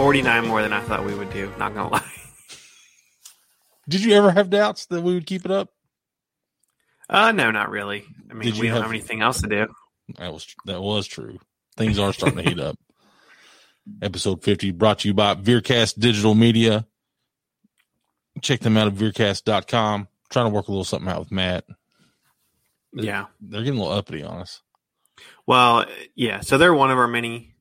49 more than I thought we would do. Not gonna lie. Did you ever have doubts that we would keep it up? Uh, no, not really. I mean, we don't have- have anything else to do. That was that was true. Things are starting to heat up. Episode 50 brought to you by Veercast Digital Media. Check them out at veercast.com. Trying to work a little something out with Matt. Yeah. They're getting a little uppity on us. Well, yeah. So they're one of our many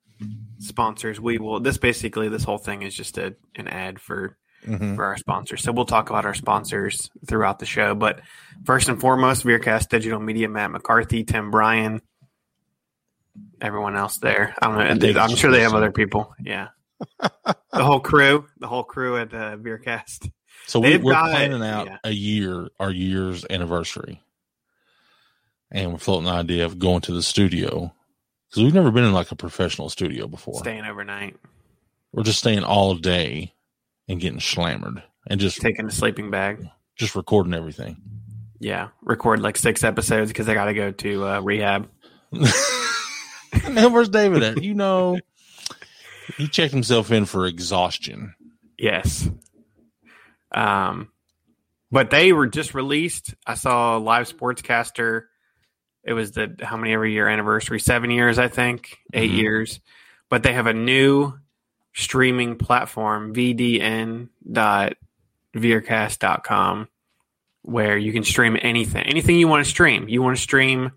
sponsors. We will. This basically, this whole thing is just a an ad for Mhm. for our sponsors. So we'll talk about our sponsors throughout the show. But first and foremost, Veercast Digital Media, Matt McCarthy, Tim Bryan, everyone else there. I don't know. think I'm sure they have other people. Yeah. the whole crew, the whole crew at uh, Veercast. So we, we're got- planning out yeah. a year, our year's anniversary. And we're floating the idea of going to the studio because we've never been in like a professional studio before. Staying overnight, We're just staying all day and getting slammered and just taking a sleeping bag. just recording everything. Yeah, record like six episodes because I got to go to uh, rehab. now where's David at? You know, he checked himself in for exhaustion. Yes. Um, but they were just released. I saw a live sportscaster. It was the how many every year anniversary? Seven years, I think. 8 Mhm. years. But they have a new streaming platform, vdn.veercast.com, where you can stream anything, anything you want to stream. You want to stream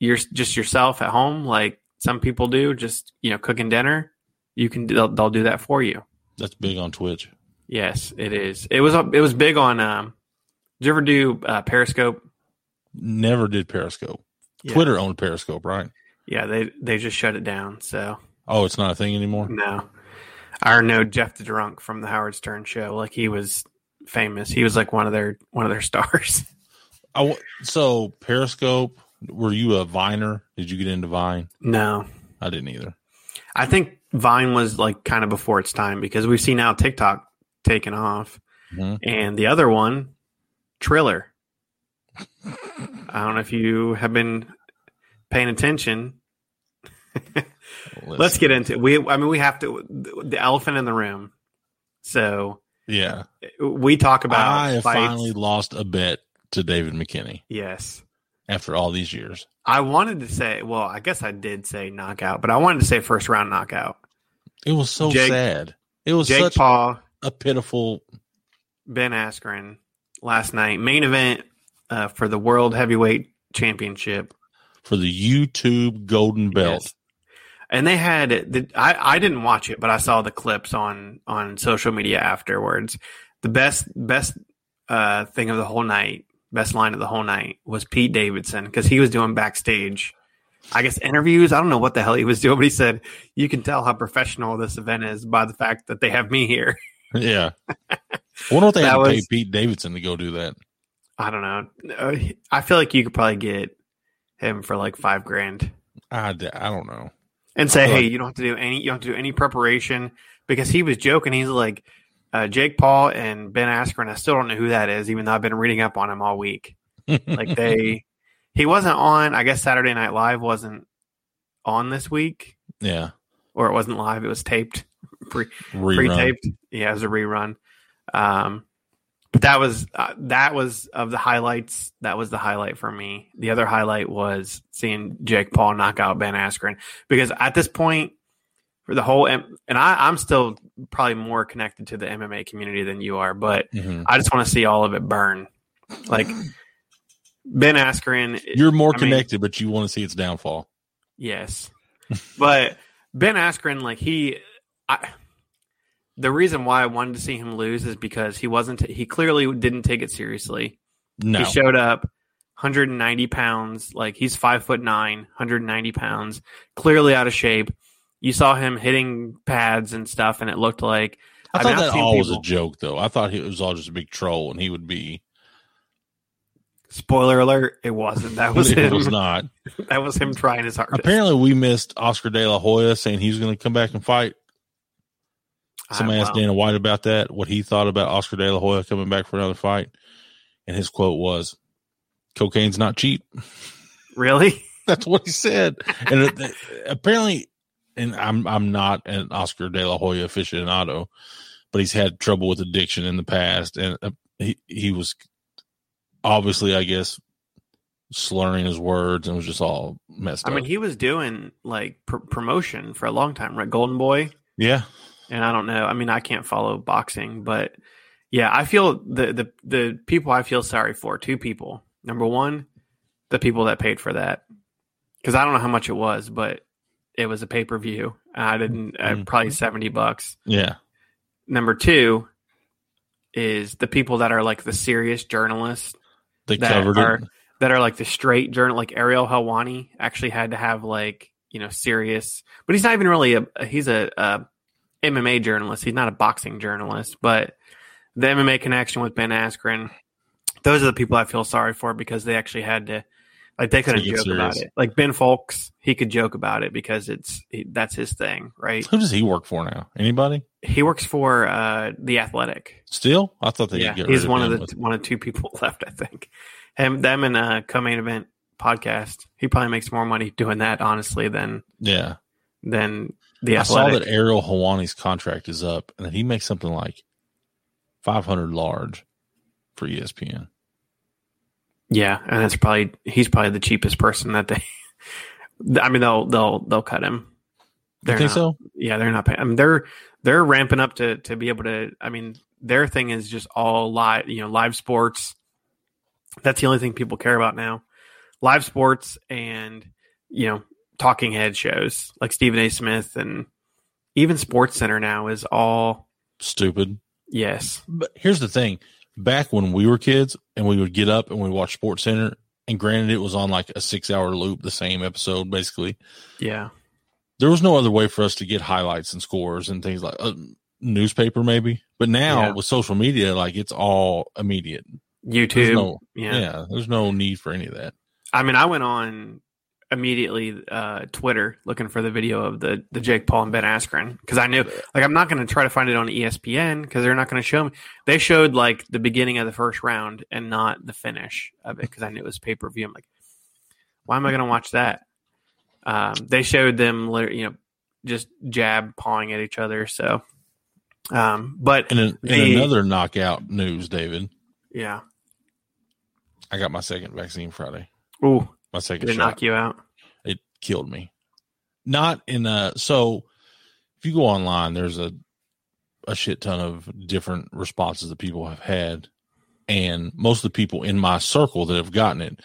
your just yourself at home, like some people do, just you know, cooking dinner. You can they'll, they'll do that for you. That's big on Twitch. Yes, it is. It was it was big on. Um, did you ever do uh, Periscope? Never did Periscope. Yeah. Twitter owned Periscope, right? Yeah, they they just shut it down. So Oh, it's not a thing anymore. no, I know Jeff the Drunk from the Howard Stern show. Like he was famous. He was like one of their one of their stars. I so Periscope. Were you a Viner? Did you get into Vine? no, I didn't either. I think Vine was like kind of before its time because we see now TikTok taken off, Mhm. and the other one, Triller. I don't know if you have been paying attention. Let's get into it. We, I mean, we have to the elephant in the room. So Yeah, we talk about I finally lost a bet to David McKinney Yes, after all these years. I wanted to say. Well, I guess I did say knockout, but I wanted to say first round knockout. It was so Jake- sad. It was Jake such Paul, a pitiful. Ben Askren last night main event uh, for the World Heavyweight Championship. for the YouTube Golden Belt. Yes. And they had the, I, I didn't watch it, but I saw the clips on on social media afterwards. The best best uh, thing of the whole night, best line of the whole night was Pete Davidson because he was doing backstage, I guess interviews. I don't know what the hell he was doing, but he said you can tell how professional this event is by the fact that they have me here. Yeah. I wonder what they That had to pay Pete Davidson to go do that. I don't know. Uh, I feel like you could probably get him for like five grand. I, I don't know. and say, "Hey, like- you don't have to do any. You don't have to do any preparation." Because he was joking. He's like, uh, "Jake Paul and Ben Askren. I still don't know who that is, even though I've been reading up on him all week. Like they, he wasn't on. I guess Saturday Night Live wasn't on this week, yeah. or it wasn't live. It was taped, pre- pre-taped. Yeah, it was a rerun. Um, but that was uh, that was of the highlights. That was the highlight for me. The other highlight was seeing Jake Paul knock out Ben Askren because at this point, for the whole and I, I'm still probably more connected to the MMA community than you are, but Mhm. I just want to see all of it burn. Like Ben Askren, You're more I mean- connected, but you want to see its downfall. Yes. but Ben Askren, like he, I, the reason why I wanted to see him lose is because he wasn't, he clearly didn't take it seriously. No. He showed up 190 pounds, like he's five foot nine, 190 pounds, clearly out of shape. You saw him hitting pads and stuff, and it looked like I I thought mean, that all was a joke, though. I thought it was all just a big troll, and he would be. spoiler alert, it wasn't. That was it him. was not. That was him trying his hardest. Apparently, we missed Oscar De La Hoya saying he was going to come back and fight. Somebody asked Dana White about that, what he thought about Oscar De La Hoya coming back for another fight, and his quote was, "Cocaine's not cheap." Really? That's what he said. And it, apparently, and I'm I'm not an Oscar De La Hoya aficionado, but he's had trouble with addiction in the past, and uh, he he was obviously, I guess, slurring his words and was just all messed I up. I mean, he was doing like pr- promotion for a long time, right? Golden Boy. yeah, and I don't know. I mean, I can't follow boxing, but yeah, I feel the the the people I feel sorry for. Two people. Number one, the people that paid for that, because I don't know how much it was, but it was a pay per view. I didn't uh, Mhm. probably seventy bucks. yeah, Number two is the people that are like the serious journalists they that covered are it. that are like the straight journal. Like Ariel Helwani actually had to have like you know serious, but he's not even really a he's a, a MMA journalist. He's not a boxing journalist, but the MMA connection with Ben Askren. Those are the people I feel sorry for because they actually had to, like, they couldn't joke about it. Like Ben Fowlkes, he could joke about it because it's he, that's his thing, right? Who does he work for now? Anybody? He works for uh, the Athletic. Still? I thought they yeah, he's one of the with- one of two people left. I think him, them, and uh, co-main event podcast. He probably makes more money doing that, honestly, than yeah. than the I saw that Ariel Helwani's contract is up, and that he makes something like five hundred large for ESPN. Yeah, and that's probably he's probably the cheapest person that they. I mean, they'll they'll they'll cut him. You think not, so? Yeah, they're not paying. I mean, they're they're ramping up to to be able to. I mean, their thing is just all live. You know, live sports. That's the only thing people care about now. Live sports and you know talking head shows like Stephen A. Smith and even Sports Center now is all Stupid. yes. But here's the thing: back when we were kids, and we would get up and we watch Sports Center, and granted, it was on like a six-hour loop, the same episode basically. Yeah, There was no other way for us to get highlights and scores and things like uh, newspaper, maybe. But now Yeah. with social media, like it's all immediate. YouTube. There's no, yeah. yeah, there's no need for any of that. I mean, I went on immediately uh, Twitter looking for the video of the the Jake Paul and Ben Askren because I knew like I'm not going to try to find it on ESPN because they're not going to show me. They showed like the beginning of the first round and not the finish of it because I knew it was pay per view. I'm like, why am I going to watch that? Um, they showed them, you know, just jab pawing at each other. So, um, but And in, in The- another knockout news, David, yeah, I got my second vaccine Friday. ooh, My second did it shot. knock you out? it killed me. Not in a so if you go online, there's a a shit ton of different responses that people have had, and most of the people in my circle that have gotten it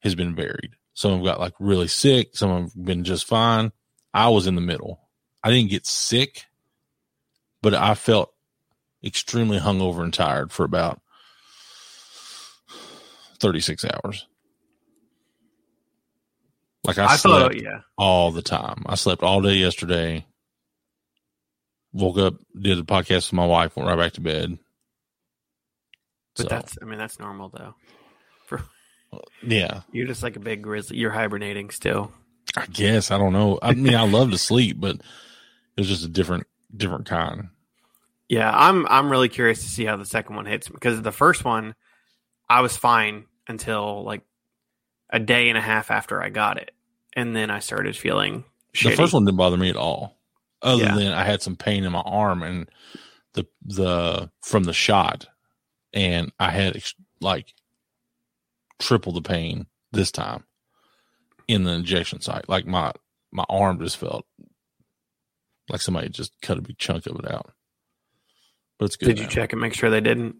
has been varied. Some have got like really sick, some have been just fine. I was in the middle. I didn't get sick, but I felt extremely hungover and tired for about 36 hours. Like I, I slept thought, yeah, all the time. I slept all day yesterday. Woke up, did a podcast with my wife, went right back to bed. but So, that's I mean that's normal though. yeah, You're just like a big grizzly. You're hibernating still. I guess I don't know. I mean, I love to sleep, but it was just a different, different kind. Yeah, I'm I'm really curious to see how the second one hits because the first one I was fine until like a day and a half after I got it. And then I started feeling shitty. The first one didn't bother me at all, other Yeah. than I had some pain in my arm and the the from the shot, and I had ex- like triple the pain this time in the injection site. Like my my arm just felt like somebody just cut a big chunk of it out. But it's good. Did you check and make sure they didn't?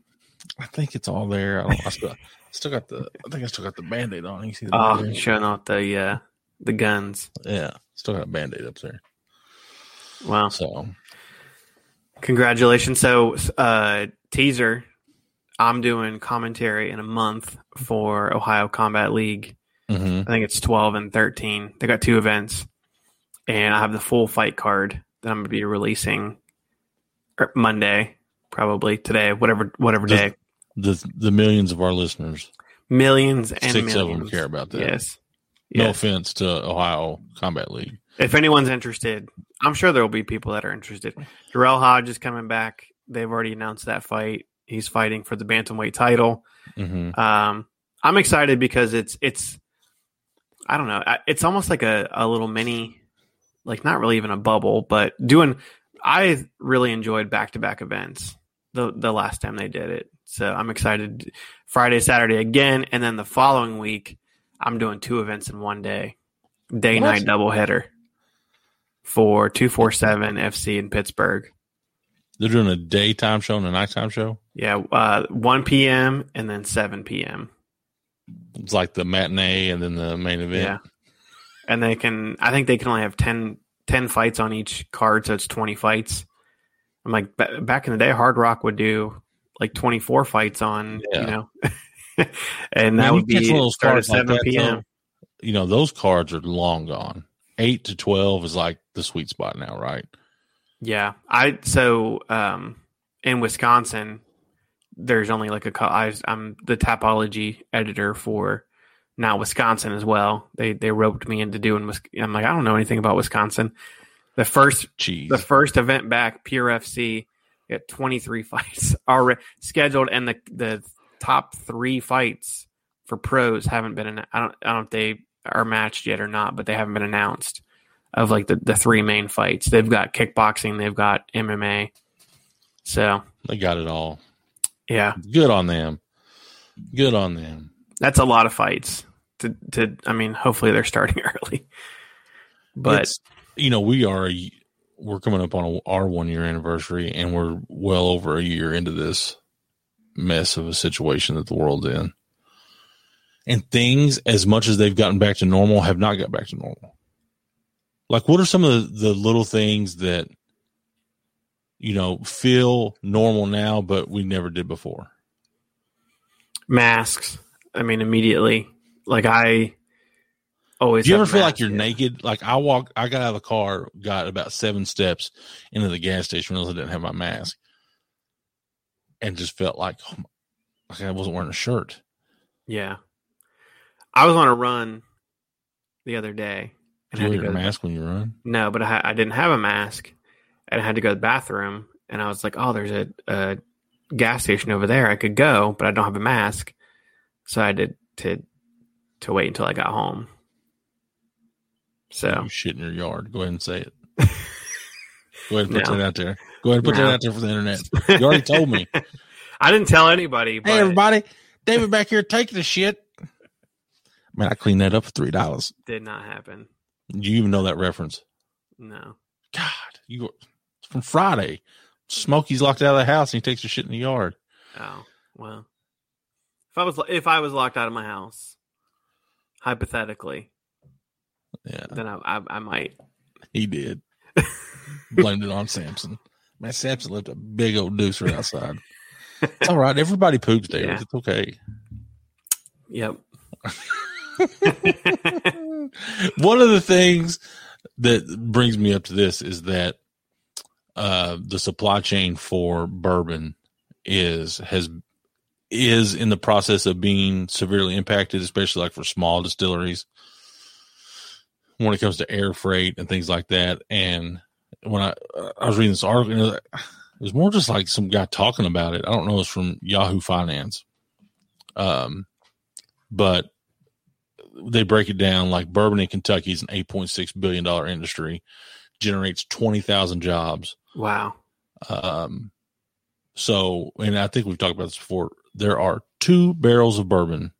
I think it's all there. I don't. I still, still got the. I think I still got the band aid on. You see the Oh, Band-Aid? showing off the uh, the guns. Yeah, still got a band aid up there. Wow. So Congratulations. So, uh, teaser, I'm doing commentary in a month for Ohio Combat League. mhm. I think it's 12 and 13. They got two events. And I have the full fight card that I'm going to be releasing er, Monday, probably today, whatever whatever Does- day. The the millions of our listeners, Millions and six millions. of them care about that. Yes. No Yes. offense to Ohio Combat League. If anyone's interested, I'm sure there will be people that are interested. Jarrell Hodge is coming back. They've already announced that fight. He's fighting for the bantamweight title. hmm Um, I'm excited because it's it's I don't know. It's almost like a, a little mini, like not really even a bubble, but doing. I really enjoyed back to back events the the last time they did it. So I'm excited. Friday, Saturday again, and then the following week, I'm doing two events in one day, day What? night doubleheader for two four seven FC in Pittsburgh. They're doing a daytime show and a nighttime show. Yeah, uh, one p.m. and then seven p.m. It's like the matinee and then the main event. Yeah. And they can, I think they can only have 10, 10 fights on each card, so it's 20 fights. I'm like, ba- back in the day, Hard Rock would do like 24 fights on, Yeah. you know, and that you would be one of those start at cards like 7 that, p.m. though, You know, those cards are long gone. Eight to twelve is like the sweet spot now, right? Yeah. I, so, um, in Wisconsin, there's only like a, I, I'm the Tapology editor for now Wisconsin as well. They, they roped me into doing, I'm like, I don't know anything about Wisconsin. The first Jeez. the first event back, Pure FC, at 23 fights already scheduled, and the the top three fights for pros haven't been. I don't I don't know if they are matched yet or not, but they haven't been announced. Of like the the three main fights, they've got kickboxing, they've got MMA. So they got it all. yeah, Good on them. Good on them. that's a lot of fights. To to I mean, hopefully they're starting early. But It's- you know, we are a, we're coming up on a, our one year anniversary, and we're well over a year into this mess of a situation that the world's in. And things, as much as they've gotten back to normal, have not got back to normal. Like, what are some of the, the little things that you know feel normal now, but we never did before? masks. I mean, immediately, like I always. Do you ever feel like you're yeah. naked? Like I walked, I got out of the car, got about seven steps into the gas station, realized I didn't have my mask, and just felt like, oh my, like I wasn't wearing a shirt. Yeah. I was on a run the other day and Do you had to wear your mask when you run? No, but I, I didn't have a mask and I had to go to the bathroom. And I was like, oh, there's a, a gas station over there. I could go, but I don't have a mask. So I had to, to, to wait until I got home. So You shit in your yard. Go ahead and say it. Go ahead and put No. that out there. Go ahead and put No. that out there for the internet. You already told me. I didn't tell anybody. But hey, everybody, David back here taking the shit. Man, I cleaned that up for three dollars. Did not happen. Do you even know that reference? No. God, you from Friday. Smokey's locked out of the house and he takes a shit in the yard. Oh well. If I was if I was locked out of my house, hypothetically, Yeah, then I I, I might. he did. Blamed it on Samson. Man, Samson left a big old deucer outside. It's all right. Everybody poops there. Yeah. It's okay. Yep. One of the things that brings me up to this is that uh, the supply chain for bourbon is has is in the process of being severely impacted, especially like for small distilleries when it comes to air freight and things like that. And when I I was reading this article, it was more just like some guy talking about it. I don't know, it's from Yahoo Finance. Um, but they break it down like bourbon in Kentucky is an eight point six billion dollar industry, generates twenty thousand jobs. Wow. Um, so, and I think we've talked about this before. There are two barrels of bourbon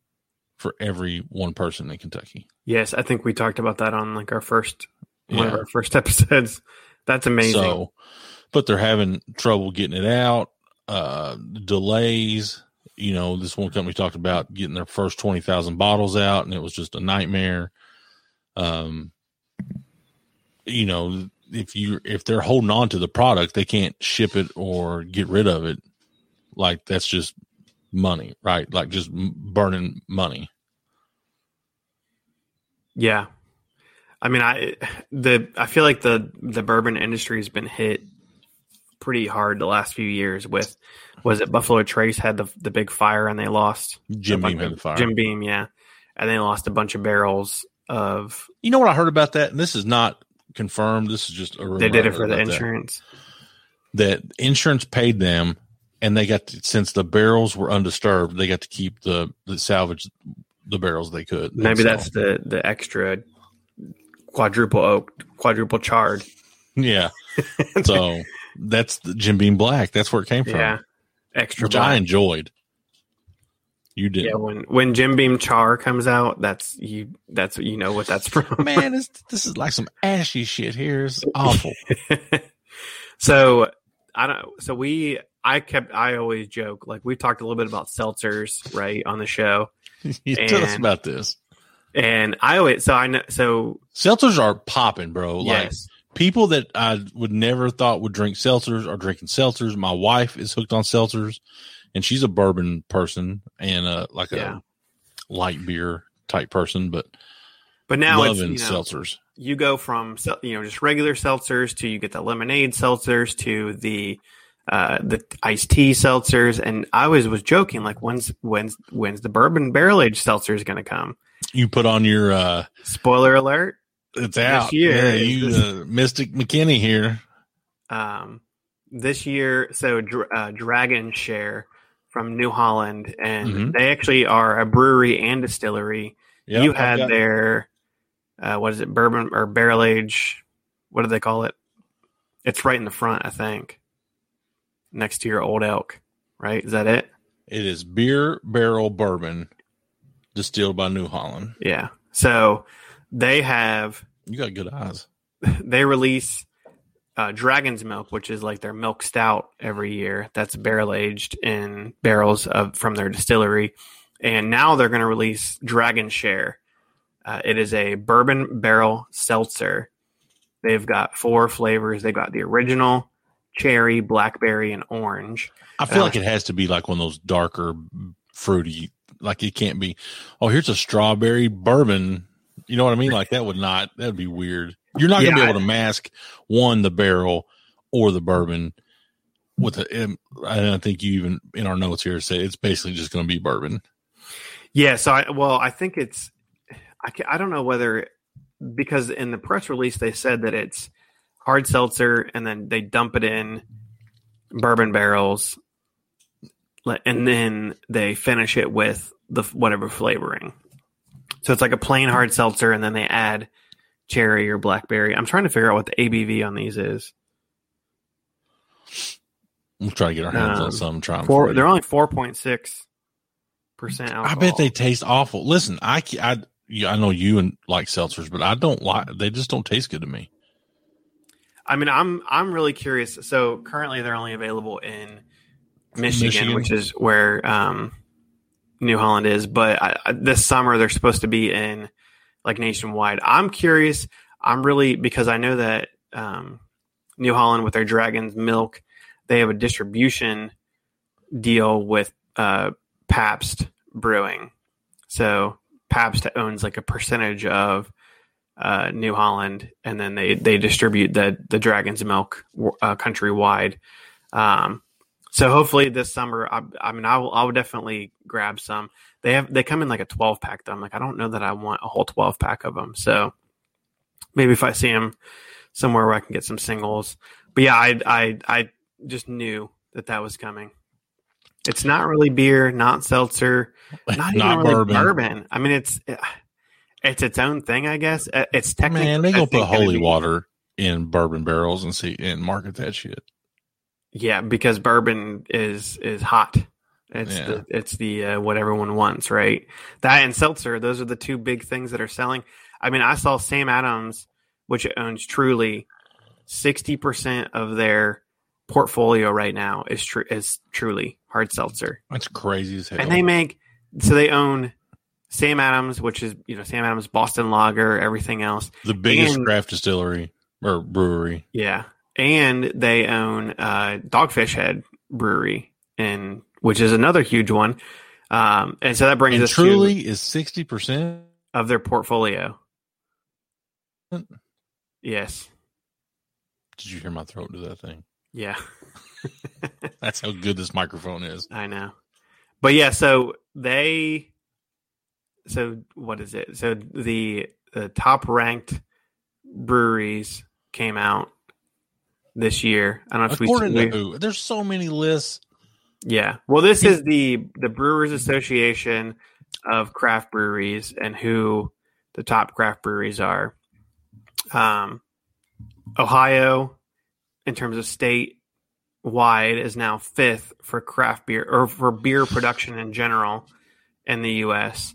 for every one person in Kentucky. Yes, I think we talked about that on like our first one of our first episodes. That's amazing. So, but they're having trouble getting it out, uh, delays. You know, this one company talked about getting their first 20,000 bottles out and it was just a nightmare. Um, you know, if you, if they're holding on to the product, they can't ship it or get rid of it. Like that's just money, right? Like just burning money. Yeah. I mean, I the I feel like the the bourbon industry has been hit pretty hard the last few years with was it Buffalo Trace had the the big fire and they lost Jim Beam had the fire. Jim Beam, yeah. And they lost a bunch of barrels of You know what I heard about that? And this is not confirmed. This is just a rumor they did it for the about that. insurance. that insurance paid them and they got to, since the barrels were undisturbed they got to keep the the salvage the barrels they could. Maybe that's the the extra quadruple oak, quadruple charred. yeah. so that's the Jim Beam Black. That's where it came from. Yeah, extra. which I enjoyed. You did, Yeah, when when Jim Beam Char comes out, that's you. That's you know what that's from. man. This, this is like some ashy shit here. It's awful. so I don't. So we, I kept, I always joke like we talked a little bit about seltzers right on the show, you tell us about this. and I always. So I know. So Seltzers are popping, bro. Like yes, people that I would never thought would drink seltzers are drinking seltzers. My wife is hooked on seltzers, and she's a bourbon person and uh, like Yeah. a light beer type person, but but now it's loving you know, seltzers. you go from you know just regular seltzers to you get the lemonade seltzers to the uh the iced tea seltzers and I always was joking like when's when's when's the bourbon barrel aged seltzer is going to come You put on your uh, spoiler alert it's out. yeah, you this- uh, Mystic McKinney here. um this year so uh, Dragon Share from New Holland and Mhm. they actually are a brewery and distillery Yep, you had got- their uh, what is it bourbon or barrel age what do they call it it's right in the front i think next to your old elk right? Is that it? It is beer barrel bourbon distilled by New Holland. yeah. So they have You got good eyes. they release uh, dragon's milk which is like their milk stout every year. That's barrel aged in barrels of from their distillery. And now they're going to release dragon share. Uh, it is a bourbon barrel seltzer. They've got four flavors. They've got the original cherry blackberry and orange I feel Uh, like it has to be like one of those darker, fruity. Like it can't be. Oh, here's a strawberry bourbon. You know what I mean? Like that would not. That would be weird. You're not gonna Yeah, be able to mask one the barrel or the bourbon with a. um, I think you even in our notes here say it's basically just gonna be bourbon. Yeah, so I well, I think it's I ca- I don't know whether because in the press release they said that it's hard seltzer and then they dump it in bourbon barrels and then they finish it with the whatever flavoring. So it's like a plain hard seltzer and then they add cherry or blackberry. I'm trying to figure out what the ABV on these is. We'll try to get our hands Um, on some. Try 'em Four, they're only 4.6 percent I bet they taste awful. Listen, I I I know you and like seltzers, but I don't like. They just don't taste good to me. I mean, I'm I'm really curious. So currently, they're only available in Michigan, Michigan. which is where um, New Holland is. But I, I, this summer, they're supposed to be in like nationwide. I'm curious. I'm really because I know that um, New Holland with their Dragon's Milk, they have a distribution deal with uh, Pabst Brewing. So Pabst owns like a percentage of uh, New Holland, and then they they distribute the the Dragon's Milk uh, countrywide. Um, so hopefully this summer, I, I mean, I will I will definitely grab some. They have they come in like a twelve pack. Though I'm like, I don't know that I want a whole twelve pack of them. So maybe if I see them somewhere where I can get some singles. But yeah, I I I just knew that that was coming. It's not really beer, not seltzer, not, even Not really bourbon. bourbon. I mean, it's it's its own thing, I guess. Uh, It's technically Man, they gonna put holy be- water in bourbon barrels and see and market that shit. Yeah, because bourbon is is hot. It's Yeah. the it's the uh, what everyone wants, right? That and seltzer, those are the two big things that are selling. I mean, I saw Sam Adams, which owns Truly, sixty percent of their portfolio right now is true is Truly hard seltzer, That's crazy as hell. and they make so they own Sam Adams, which is you know Sam Adams Boston Lager, everything else. the biggest and- craft distillery or brewery. Yeah, and they own uh, Dogfish Head Brewery, and which is another huge one. Um, and so that brings And us truly is sixty percent. of their portfolio. Yes. Did you hear my throat do that thing? Yeah, That's how good this microphone is. I know. But yeah, so they. So what is it? So the the top ranked breweries came out this year. I don't know if According we to who? There's so many lists. Yeah. Well, this is the the Brewers Association of craft breweries and who the top craft breweries are. Um, Ohio, in terms of state wide, is now fifth for craft beer or for beer production in general in the U.S.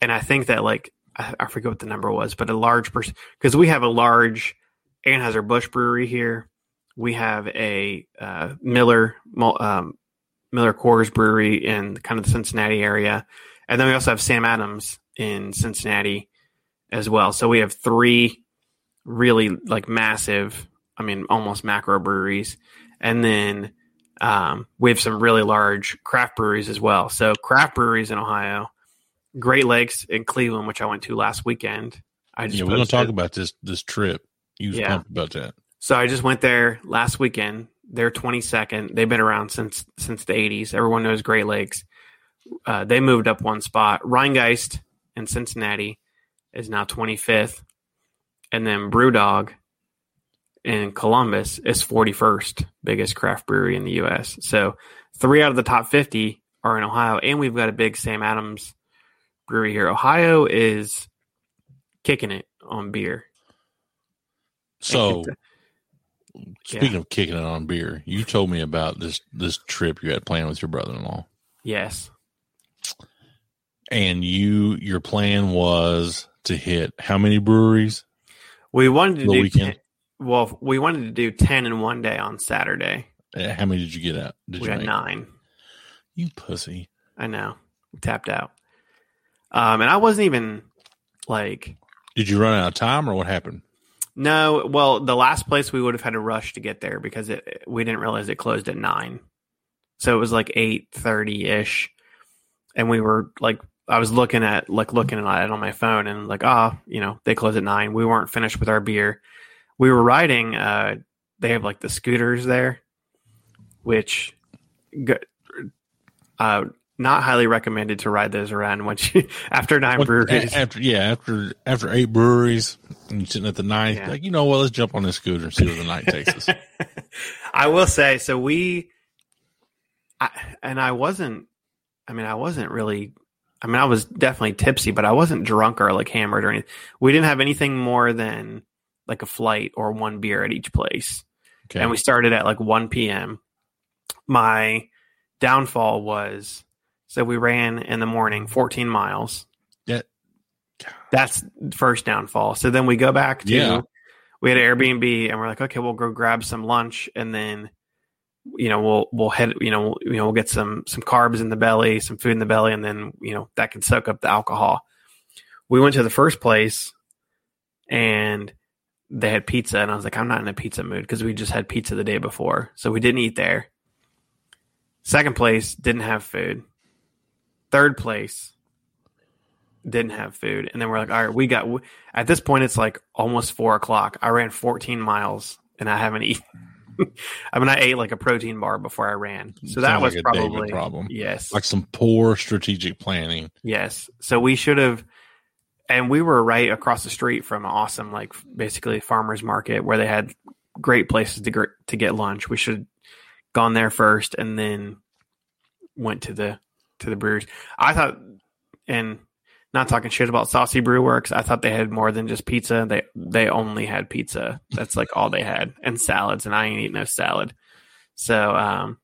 And I think that like I, I forget what the number was, but a large person because we have a large Anheuser Busch brewery here. We have a uh, Miller um, Miller Coors Brewery in kind of the Cincinnati area, and then we also have Sam Adams in Cincinnati as well. So we have three really like massive, I mean, almost macro breweries, and then um, we have some really large craft breweries as well. So craft breweries in Ohio, Great Lakes in Cleveland, which I went to last weekend. I just yeah, we're gonna talk about this this trip. You was yeah. pumped about that. So I just went there last weekend. They're 22nd. They've been around since since the 80s. Everyone knows Great Lakes. Uh, they moved up one spot. Rhinegeist in Cincinnati is now 25th, and then BrewDog in Columbus is 41st biggest craft brewery in the U.S. So three out of the top 50 are in Ohio, and we've got a big Sam Adams brewery here. Ohio is kicking it on beer. So, speaking yeah. of kicking it on beer, you told me about this this trip you had planned with your brother in law. Yes. And you, your plan was to hit how many breweries? We wanted to do weekend. 10, well, we wanted to do ten in one day on Saturday. Yeah, how many did you get out? Did we you had nine. You pussy! I know. We tapped out. Um, and I wasn't even like. Did you run out of time, or what happened? No, well, the last place we would have had to rush to get there because it we didn't realize it closed at nine, so it was like eight thirty ish, and we were like, I was looking at like looking at it on my phone and like, ah, oh, you know, they close at nine. We weren't finished with our beer. We were riding. Uh, they have like the scooters there, which, uh, not highly recommended to ride those around once you after nine breweries. After yeah, after after eight breweries and sitting at the ninth, yeah. like you know, well, let's jump on this scooter and see where the night takes us. I will say, so we, I, and I wasn't. I mean, I wasn't really. I mean, I was definitely tipsy, but I wasn't drunk or like hammered or anything. We didn't have anything more than like a flight or one beer at each place, okay. and we started at like one p.m. My downfall was so we ran in the morning 14 miles. Yeah. That's first downfall. So then we go back to, yeah. we had an Airbnb and we're like, okay, we'll go grab some lunch and then, you know, we'll, we'll head, you know, we'll, you know, we'll get some, some carbs in the belly, some food in the belly, and then, you know, that can soak up the alcohol. We went to the first place and they had pizza and I was like, I'm not in a pizza mood because we just had pizza the day before. So we didn't eat there. Second place didn't have food. Third place didn't have food, and then we're like, all right, we got. At this point, it's like almost four o'clock. I ran 14 miles, and I haven't eaten. I mean, I ate like a protein bar before I ran, so that was like probably a problem. Yes, like some poor strategic planning. Yes, so we should have, and we were right across the street from an awesome, like basically farmers market where they had great places to to get lunch. We should gone there first, and then went to the to the brewers. I thought, and not talking shit about Saucy Brew Works, I thought they had more than just pizza. They they only had pizza. That's like all they had, and salads. And I ain't eating no salad. So, um,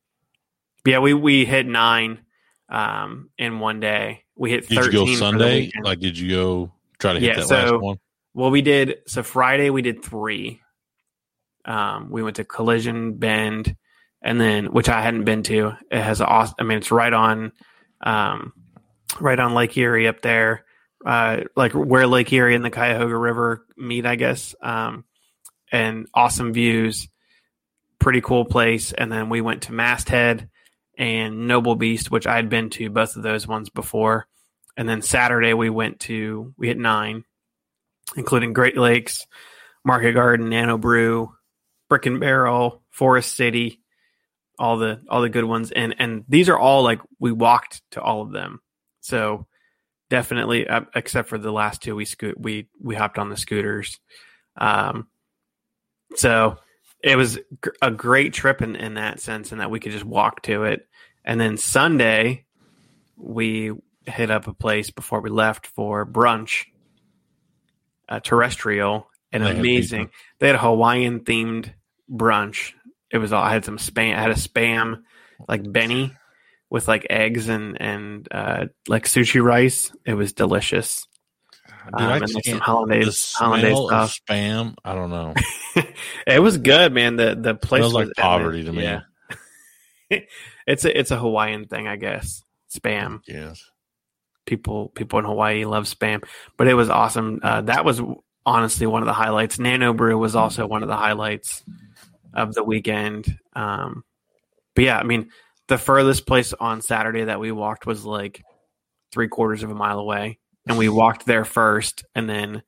yeah, we we hit nine um, in one day. We hit. Did you go Sunday? Like, did you go try to hit yeah, that so, last one? Well, we did. So Friday we did three. Um, we went to Collision Bend, and then which I hadn't been to. It has awesome. I mean, it's right on um, right on Lake Erie up there, uh, like where Lake Erie and the Cuyahoga River meet, I guess. Um, and awesome views, pretty cool place. And then we went to Masthead and Noble Beast, which I had been to both of those ones before. And then Saturday we went to we hit nine, including Great Lakes, Market Garden, Nano Brew, Brick and Barrel, Forest City, all the all the good ones and and these are all like we walked to all of them so definitely uh, except for the last two we scoot we we hopped on the scooters um so it was a great trip in in that sense and that we could just walk to it And then Sunday, we hit up a place before we left for brunch, a terrestrial, and They amazing. They had a Hawaiian themed brunch. It was all I had some spam. I had a spam like Benny with like eggs and and uh, like sushi rice. It was delicious. Dude, Um, I and then some hollandaise, hollandaise stuff. spam. I don't know. it was good, man. The the place Smells like was poverty to me. Yeah. it's a it's a Hawaiian thing, I guess. Spam. Yes. People people in Hawaii love spam, but it was awesome. Uh, that was honestly one of the highlights. Nano Brew was also one of the highlights of the weekend. Um, but yeah, I mean, the furthest place on Saturday that we walked was like three quarters of a mile away, and we walked there first, and then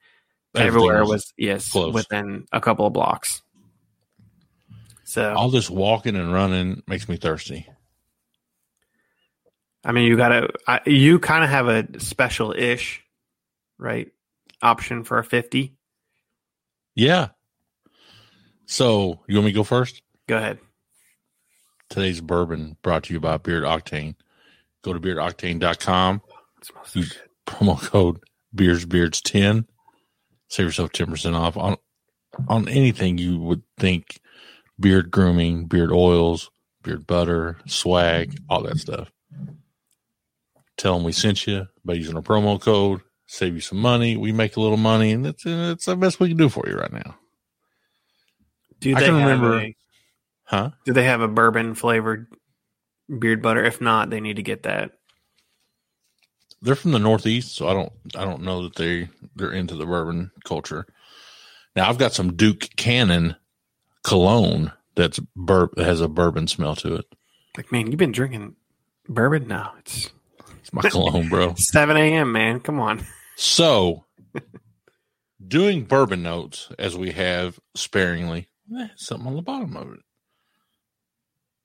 everywhere Everything was yes close. within a couple of blocks. So all this walking and running makes me thirsty. I mean, you gotta I, you kind of have a special ish, right? Option for a fifty. Yeah. So you want me to go first? Go ahead. Today's bourbon brought to you by Beard Octane. Go to beardoctane.com. Use promo code Beards Beards ten. Save yourself ten percent off on on anything you would think beard grooming, beard oils, beard butter, swag, all that stuff. Tell them we sent you by using a promo code. Save you some money. We make a little money, and that's that's the best we can do for you right now, Do I they can have remember- a- huh? do they have a bourbon flavored beard butter? If not, they need to get that. they're from the northeast, so I don't I don't know that they they're into the bourbon culture. Now I've got some Duke Cannon cologne that's bur- that has a bourbon smell to it. Like, man, you've been drinking bourbon now. It's It's my cologne, bro. seven a.m. Man, come on. So doing bourbon notes as we have sparingly, something on the bottom of it.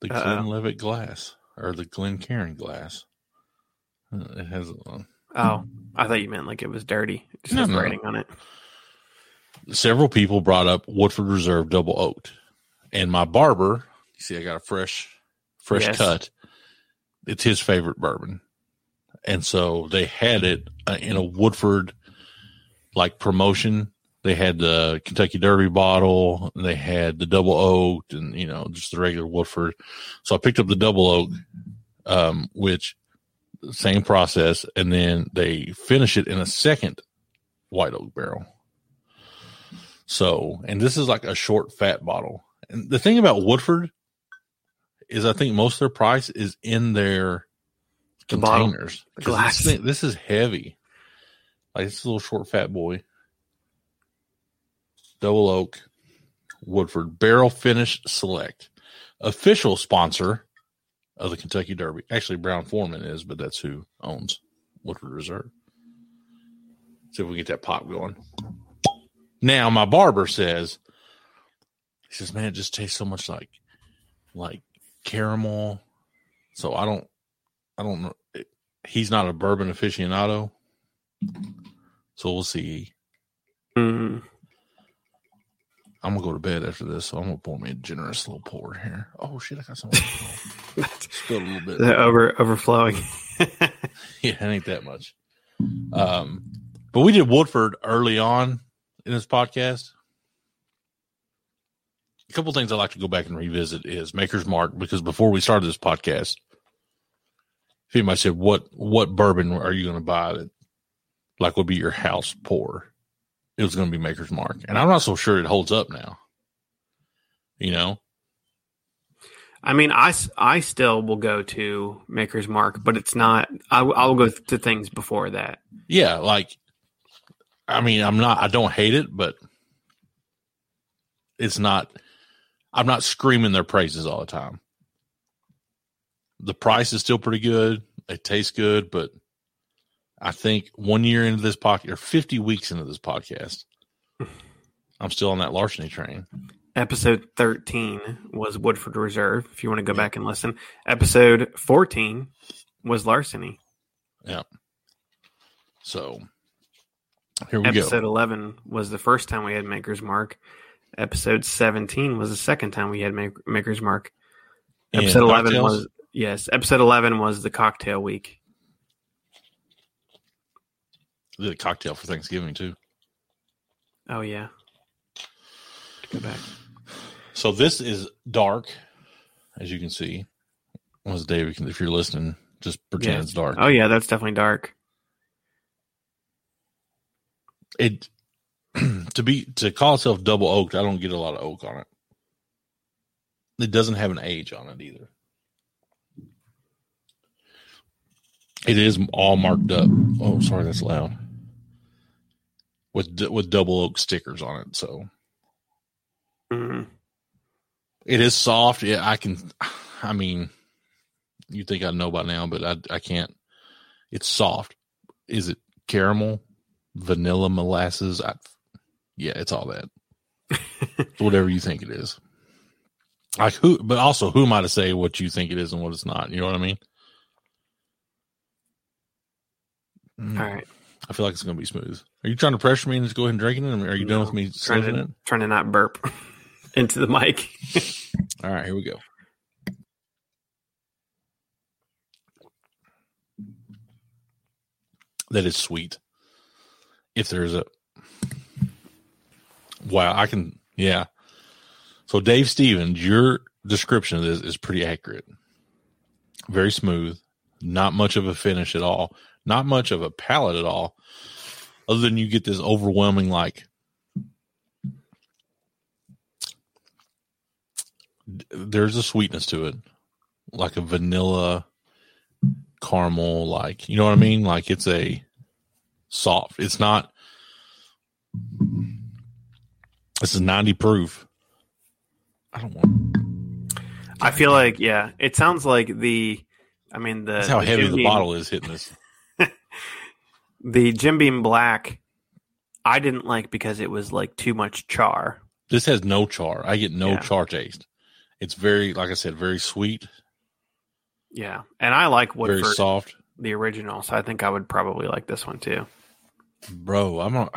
The Uh-oh. Glenlivet glass or the Glencairn glass. Uh, It has uh, Oh, I thought you meant like it was dirty. It just No, no. writing on it. several people brought up Woodford Reserve Double Oaked, and my barber. You see, I got a fresh, fresh Yes. cut. It's his favorite bourbon, and so they had it uh, in a Woodford like promotion. They had the Kentucky Derby bottle, and they had the Double oak, and you know just the regular Woodford. So I picked up the Double Oak, um, which same process, and then they finish it in a second white oak barrel. So, and this is like a short, fat bottle. And the thing about Woodford is, I think most of their price is in their The containers. glass. This, thing- this is heavy. Like it's a little short, fat boy. Double oak, Woodford Barrel Finish Select, official sponsor of the Kentucky Derby. Actually, Brown Forman is, but that's who owns Woodford Reserve. See if we get that pop going. Now, my barber says, he says, man, it just tastes so much like, like caramel. So I don't, I don't know. He's not a bourbon aficionado. So we'll see. Mm. I'm gonna go to bed after this, so I'm gonna pour me a generous little pour here. Oh shit, I got some spilled a little bit. The over overflowing. Yeah, it ain't that much. Um, but we did Woodford early on in this podcast. A couple things I'd like to go back and revisit is Maker's Mark because before we started this podcast, if anybody said what what bourbon are you going to buy that like would be your house pour, it was going to be Maker's Mark, and I'm not so sure it holds up now. You know, I mean, I, I still will go to Maker's Mark, but it's not. I'll go to things before that. yeah, like I mean, I'm not I don't hate it, but it's not I'm not screaming their praises all the time. The price is still pretty good. It tastes good, but I think one year into this podcast or 50 weeks into this podcast, I'm still on that larceny train. Episode 13 was Woodford Reserve, if you want to go back and listen. Episode 14 was Larceny. Yeah. So here we go Episode 11 was the first time we had Maker's Mark. Episode 17 was the second time we had Maker's Mark. And Episode 11 cocktails? was Yes, episode eleven was the cocktail week. Did a cocktail for Thanksgiving too. Oh yeah. Go back. So this is dark, as you can see. Was David? If you're listening, just pretend Yeah. it's dark. Oh yeah, that's definitely dark. It to be to call itself double oaked. I don't get a lot of oak on it. It doesn't have an age on it either. It is all marked up. Oh, sorry, that's loud. With with double oak stickers on it, so Mhm. it is soft. Yeah, I can. I mean, you think I know by now, but I I can't. It's soft. Is it caramel, vanilla, molasses? I, yeah, it's all that. It's whatever you think it is. Like who, but also who am I to say what you think it is and what it's not? You know what I mean? All right. I feel like it's going to be smooth. Are you trying to pressure me and just go ahead and drinking it? Are you done with me Trying to it? trying to not burp into the mic. All right, here we go. That is sweet. If there's a wow, I can yeah. So Dave Stevens, your description of this is pretty accurate. Very smooth, not much of a finish at all, not much of a palate at all, other than you get this overwhelming like there's a sweetness to it, like a vanilla caramel, like you know what I mean. Like it's a soft. It's not. This is ninety proof. I don't want. I feel like yeah, it sounds like the. I mean the. That's how the heavy Jim the Beam- bottle is hitting this. The Jim Beam Black, I didn't like because it was like too much char. This has no char. I get no Yeah. char taste. It's very, like I said, very sweet, Yeah, and I like very soft, the original, so I think I would probably like this one too. bro. I'm not.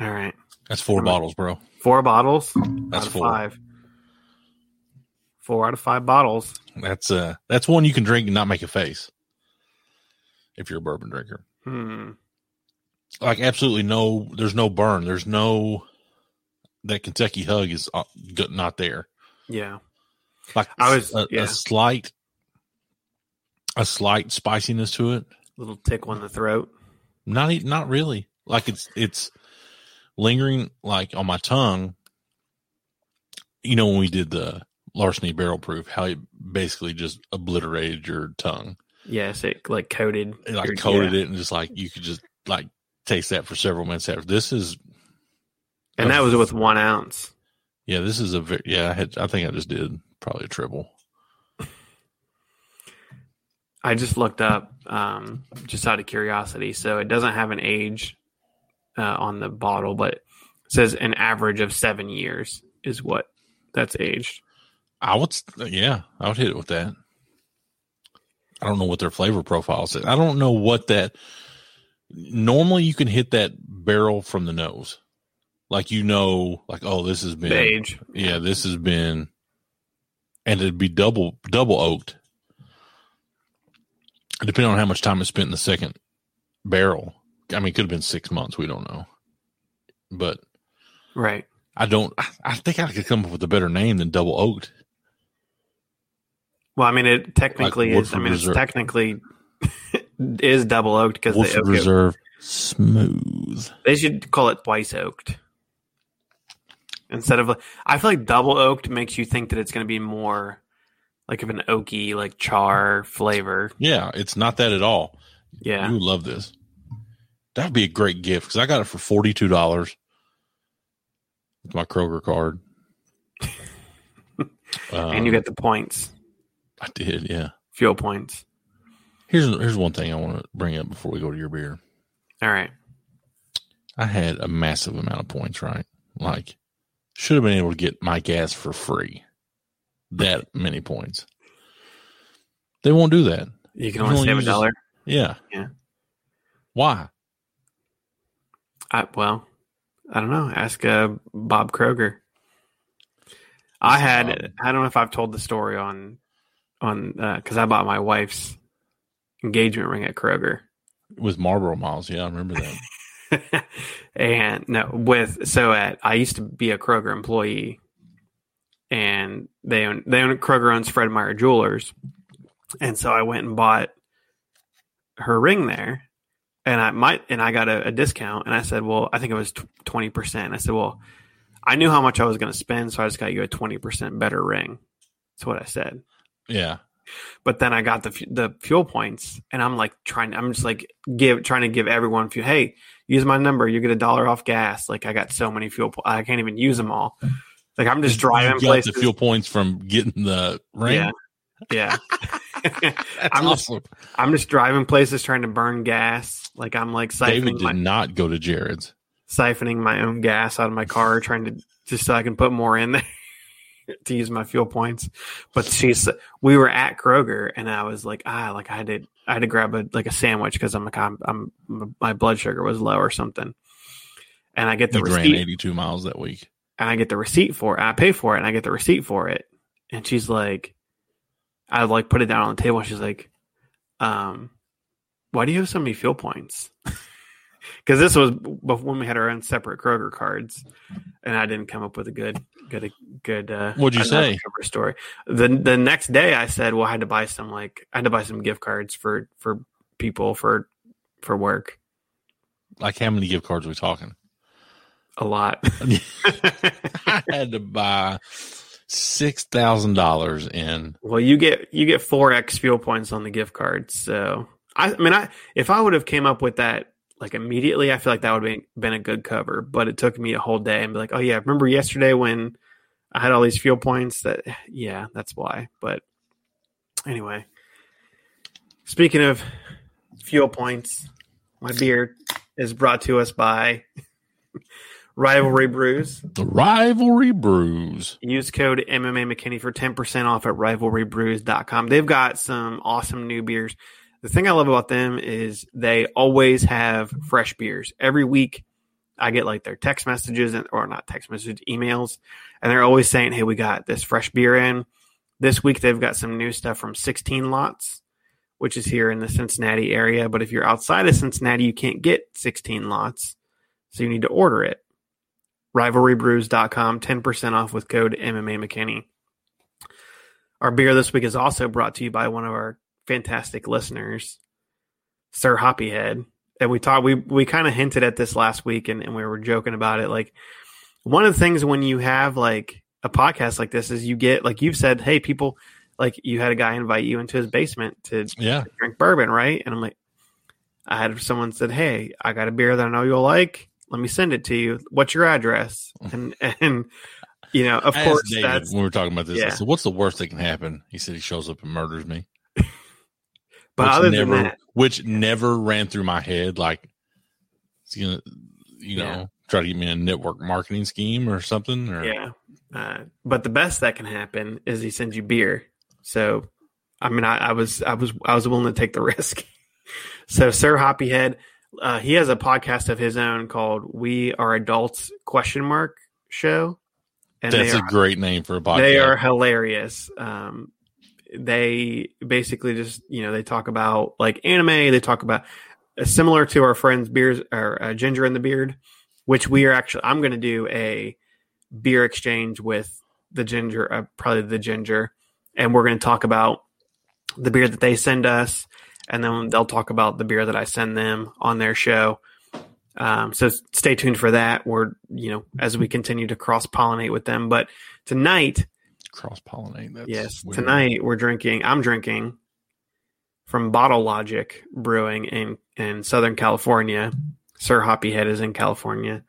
All right, That's four bottles, bro. four bottles. That's out of four. five. Four out of five bottles. That's uh, that's one you can drink and not make a face. If you're a bourbon drinker. Hmm. like absolutely no there's no burn there's no that kentucky hug is uh, not there Yeah. like I was- a, yeah. a slight a slight spiciness to it Little tickle in the throat. not not really like it's it's lingering like on my tongue you know when we did the larceny barrel proof how it basically just obliterated your tongue Yes, it like coated. it like your- coated yeah. it and just like you could just like taste that for several minutes after this is and that was with one ounce. Yeah, this is a very yeah. I had I think I just did probably a triple. I just looked up um, just out of curiosity. So it doesn't have an age uh, on the bottle, but it says an average of seven years is what that's aged. I would yeah, I would hit it with that. I don't know what their flavor profile says. I don't know what that. Normally, you can hit that barrel from the nose, like you know, like oh, this has been age. yeah, this has been, and it'd be double double oaked. Depending on how much time is spent in the second barrel, I mean, it could have been six months. We don't know, but Right. I don't. I- think I could come up with a better name than double oaked. Well, I mean, it technically is. I mean, it's technically is double oaked because they, Woodford oak it- Reserve smooth. they should call it twice oaked instead of. I feel like double oaked makes you think that it's going to be more like of an oaky, like char flavor. Yeah, it's not that at all. Yeah. You love this. That'd be a great gift because I got it for forty two dollars with my Kroger card. Um, and you get the points, I did, yeah. fuel points. Here's here's one thing I want to bring up before we go to your beer. All right. I had a massive amount of points, right? Like, should have been able to get my gas for free. That many points. They won't do that. You can You only only save a dollar. Yeah. Yeah. Why? I, well, I don't know. Ask uh, Bob Kroger. I had I don't know if I've told the story on on because I bought my wife's engagement ring at Kroger. With Marlboro Miles. Yeah, I remember that. and no, with so at I used to be a Kroger employee, and they own they own Kroger owns Fred Meyer Jewelers, and so I went and bought her ring there, and I might and I got a, a discount, and I said, well, I think it was twenty percent. I said, well, I knew how much I was going to spend, so I just got you a twenty percent better ring. That's what I said. Yeah. But then I got the the fuel points, and I'm like trying. I'm just like give trying to give everyone fuel. Hey, use my number. You get a dollar off gas. Like I got so many fuel. Po- I can't even use them all. Like I'm just driving you got places. the fuel points from getting the ring. Yeah, yeah. That's I'm just- I'm just driving places trying to burn gas. Like I'm like David siphoning did my, not go to Jared's. siphoning my own gas out of my car, trying to just so I can put more in there to use my fuel points. But she's we were at Kroger, and I was like, ah, like I had to I had to grab a like a sandwich because I'm like I'm, I'm my blood sugar was low or something. And I get the He ran receipt, 82 miles that week. and I get the receipt for it. I pay for it, and I get the receipt for it. And she's like, I like put it down on the table. She's like, um, why do you have so many fuel points? Because this was before when we had our own separate Kroger cards, and I didn't come up with a good, good, good. Uh, What'd you say? cover story? The the next day, I said, well, I had to buy some like I had to buy some gift cards for for people for for work. Like how many gift cards are we talking? A lot. I had to buy six thousand dollars in. Well, you get you get four X fuel points on the gift card. So I, I mean, I if I would have came up with that like immediately, I feel like that would have been a good cover. But it took me a whole day and be like, oh yeah, remember yesterday when I had all these fuel points? That yeah, that's why. But anyway, speaking of fuel points, my beer is brought to us by Rivalry Brews. The rivalry brews. Use code MMA McKinney for 10% off at rivalrybrews.com. They've got some awesome new beers. The thing I love about them is they always have fresh beers. Every week I get like their text messages and or not text messages, emails, and they're always saying, Hey, we got this fresh beer in. This week they've got some new stuff from 16 lots, which is here in the Cincinnati area. But if you're outside of Cincinnati, you can't get 16 lots. So you need to order it rivalrybrews.com 10% off with code MMA McKinney. Our beer this week is also brought to you by one of our fantastic listeners, Sir Hoppyhead. And we talked we we kind of hinted at this last week and, and we were joking about it. Like one of the things when you have like a podcast like this is you get like you've said, hey, people like you had a guy invite you into his basement to Yeah. drink bourbon, right? And I'm like, I had someone said, "Hey, I got a beer that I know you'll like. Let me send it to you. What's your address?" And and you know, of course, David that's when we were talking about this. I said, "What's the worst that can happen?" He said, "He shows up and murders me." but which other never, than that, which never ran through my head. Like, it's gonna, you know, Yeah. try to get me a network marketing scheme or something. Or yeah. Uh, but the best that can happen is he sends you beer. So, I mean, I, I was I was I was willing to take the risk. so, Sir Hoppyhead, uh, he has a podcast of his own called "We Are Adults?" question mark show, and that's they a great name for a podcast. They are hilarious. Um, they basically just you know they talk about like anime. They talk about uh, similar to our friends beers or uh, Ginger and the Beard, which we are actually. I'm going to do a beer exchange with the Ginger, uh, probably the Ginger, and we're going to talk about the beer that they send us, and then they'll talk about the beer that I send them on their show. Um, so stay tuned for that. We're you know as we continue to cross pollinate with them, but tonight cross pollinate. Yes, weird. tonight we're drinking. I'm drinking from Bottle Logic Brewing in in Southern California. Sir Hoppyhead is in California.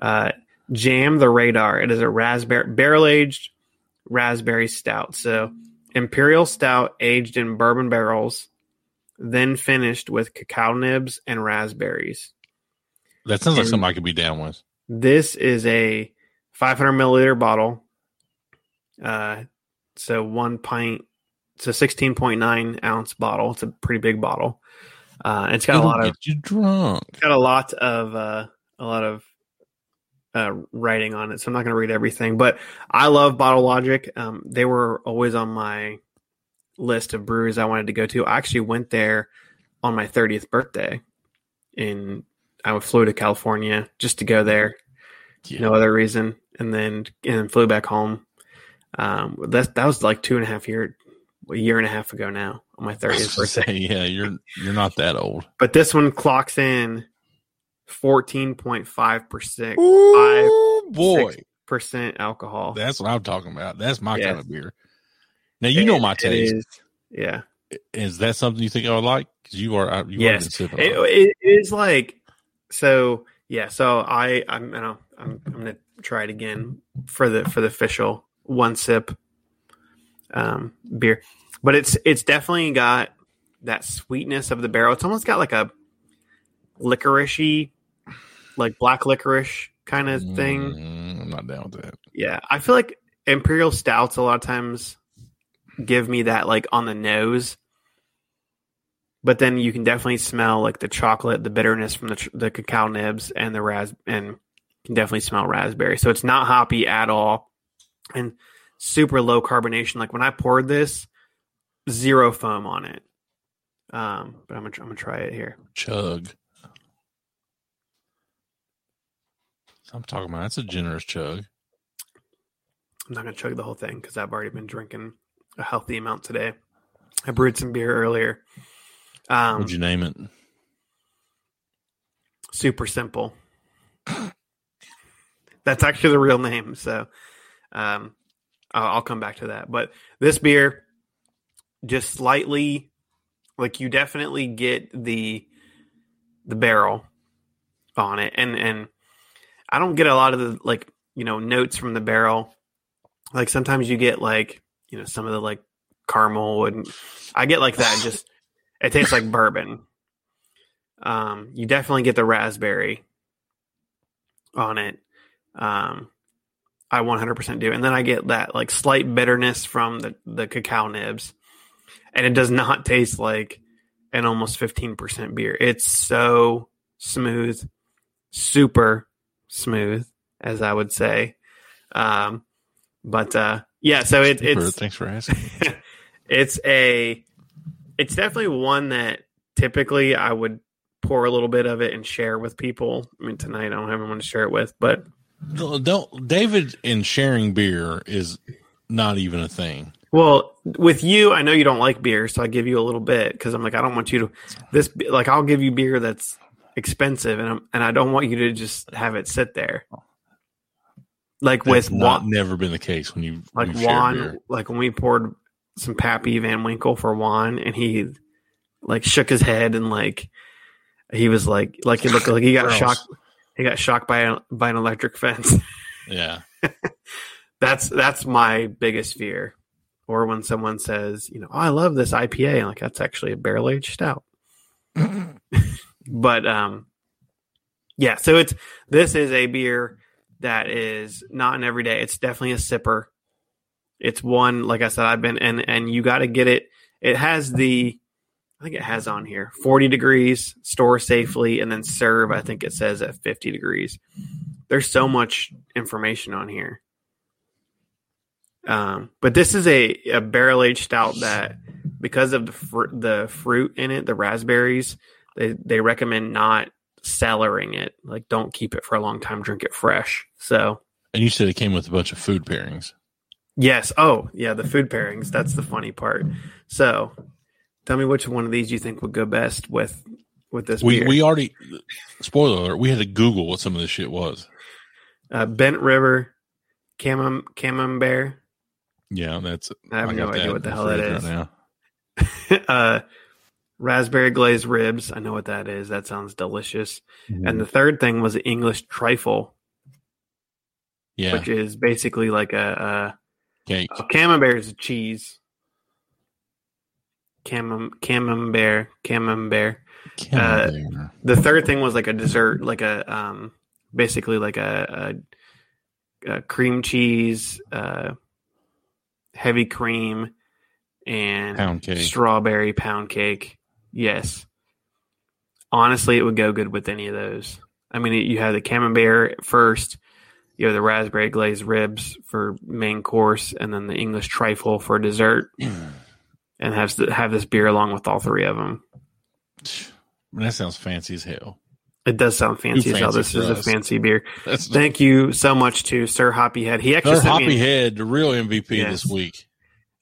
Uh, Jam the Radar. It is a raspberry barrel aged raspberry stout. So imperial stout aged in bourbon barrels, then finished with cacao nibs and raspberries. That sounds like something I could be down with. This is a 500 milliliter bottle. Uh, so one pint it's a 16.9 ounce bottle. It's a pretty big bottle. Uh, it's got It'll a lot of you drunk. it's got a lot of uh, a lot of uh, writing on it, so I'm not going to read everything. But I love Bottle Logic. Um, they were always on my list of breweries I wanted to go to. I actually went there on my 30th birthday. and I flew to California just to go there, Yeah. no other reason, and then and flew back home. Um, that that was like two and a half year, a year and a half ago now on my 30th birthday. Say, yeah, you're you're not that old. But this one clocks in 14.5 percent Ooh, boy, percent alcohol. that's what I'm talking about. That's my Yeah. kind of beer. Now you know my taste. is- yeah, Is that something you think I would like? Because you are, you Yes. are it, it. it is like so. Yeah, so I I'm you know, I'm I'm gonna try it again for the for the official one sip um beer, but it's it's definitely got that sweetness of the barrel. It's almost got like a licoricey, like black licorice kind of thing. Mm, I'm not down with that. Yeah, I feel like imperial stouts a lot of times give me that like on the nose, but then you can definitely smell like the chocolate, the bitterness from the tr- the cacao nibs, and the ras and you can definitely smell raspberry. So it's not hoppy at all, and super low carbonation. Like when I poured this, zero foam on it. Um, but I'm gonna I'm gonna try it here. Chug. I'm talking about that's a generous chug. I'm not gonna chug the whole thing because I've already been drinking a healthy amount today. I brewed some beer earlier. Um, Would you name it? super simple. That's actually the real name. So, um, I'll, I'll come back to that. But this beer, just slightly, like you definitely get the the barrel on it, and and I don't get a lot of the like you know notes from the barrel. Like sometimes you get like you know some of the like caramel, and I get like that. Just it tastes like bourbon. Um, you definitely get the raspberry on it. Um, I 100% do. And then I get that like slight bitterness from the, the cacao nibs. And it does not taste like an almost 15% beer. It's so smooth, super smooth, as I would say. Um, but, uh, yeah, so it, it's, Thanks for asking. it's a it's definitely one that typically I would pour a little bit of it and share with people. I mean tonight I don't have anyone to share it with, but don't, David in sharing beer is not even a thing. well, with you, I know you don't like beer, so I give you a little bit because I'm like I don't want you to this like I'll give you beer that's expensive and I'm, and I don't want you to just have it sit there. Like That's with not Juan, never been the case when you like you've Juan, like when we poured some Pappy Van Winkle for Juan, and he like shook his head and like he was like like he looked like he got shocked. He got shocked by a, by an electric fence. Yeah, that's that's my biggest fear. Or when someone says, you know, oh, I love this IPA, I'm like that's actually a barrel aged stout. but um, yeah. So it's this is a beer that is not an everyday. It's definitely a sipper. It's one, like I said, I've been and and you got to get it. It has the, I think it has on here forty degrees, store safely, and then serve. I think it says at fifty degrees. There's so much information on here. Um, but this is a, a barrel aged stout that because of the fr- the fruit in it, the raspberries, they they recommend not cellaring it. Like, don't keep it for a long time. Drink it fresh. So and you said it came with a bunch of food pairings. yes. Oh yeah, the food pairings. That's the funny part. So tell me which one of these you think would go best with with this We beer. we already spoiler alert. We had to Google what some of this shit was. uh, Bent River, Camem Camembert. Yeah, that's. I have no idea that what the hell that is. right now. uh, raspberry glazed ribs. I know what that is. That sounds delicious. Mm-hmm. And the third thing was English trifle, Yeah, which is basically like a, cake. a, a camembert is a cheese. Camem, camembert, camembert. uh, The third thing was like a dessert, like a um, basically like a, a, a cream cheese, uh, heavy cream, and Pound strawberry pound cake. Yes. Honestly, it would go good with any of those. I mean, you have the camembert first, you have the raspberry glazed ribs for main course, and then the English trifle for dessert, and have have this beer along with all three of them. that sounds fancy as hell. It does sound fancy as hell. This is a fancy beer. That's Thank you so much to Sir Hoppyhead. He actually Sir sent me Hoppy an- the real MVP Yes. this week.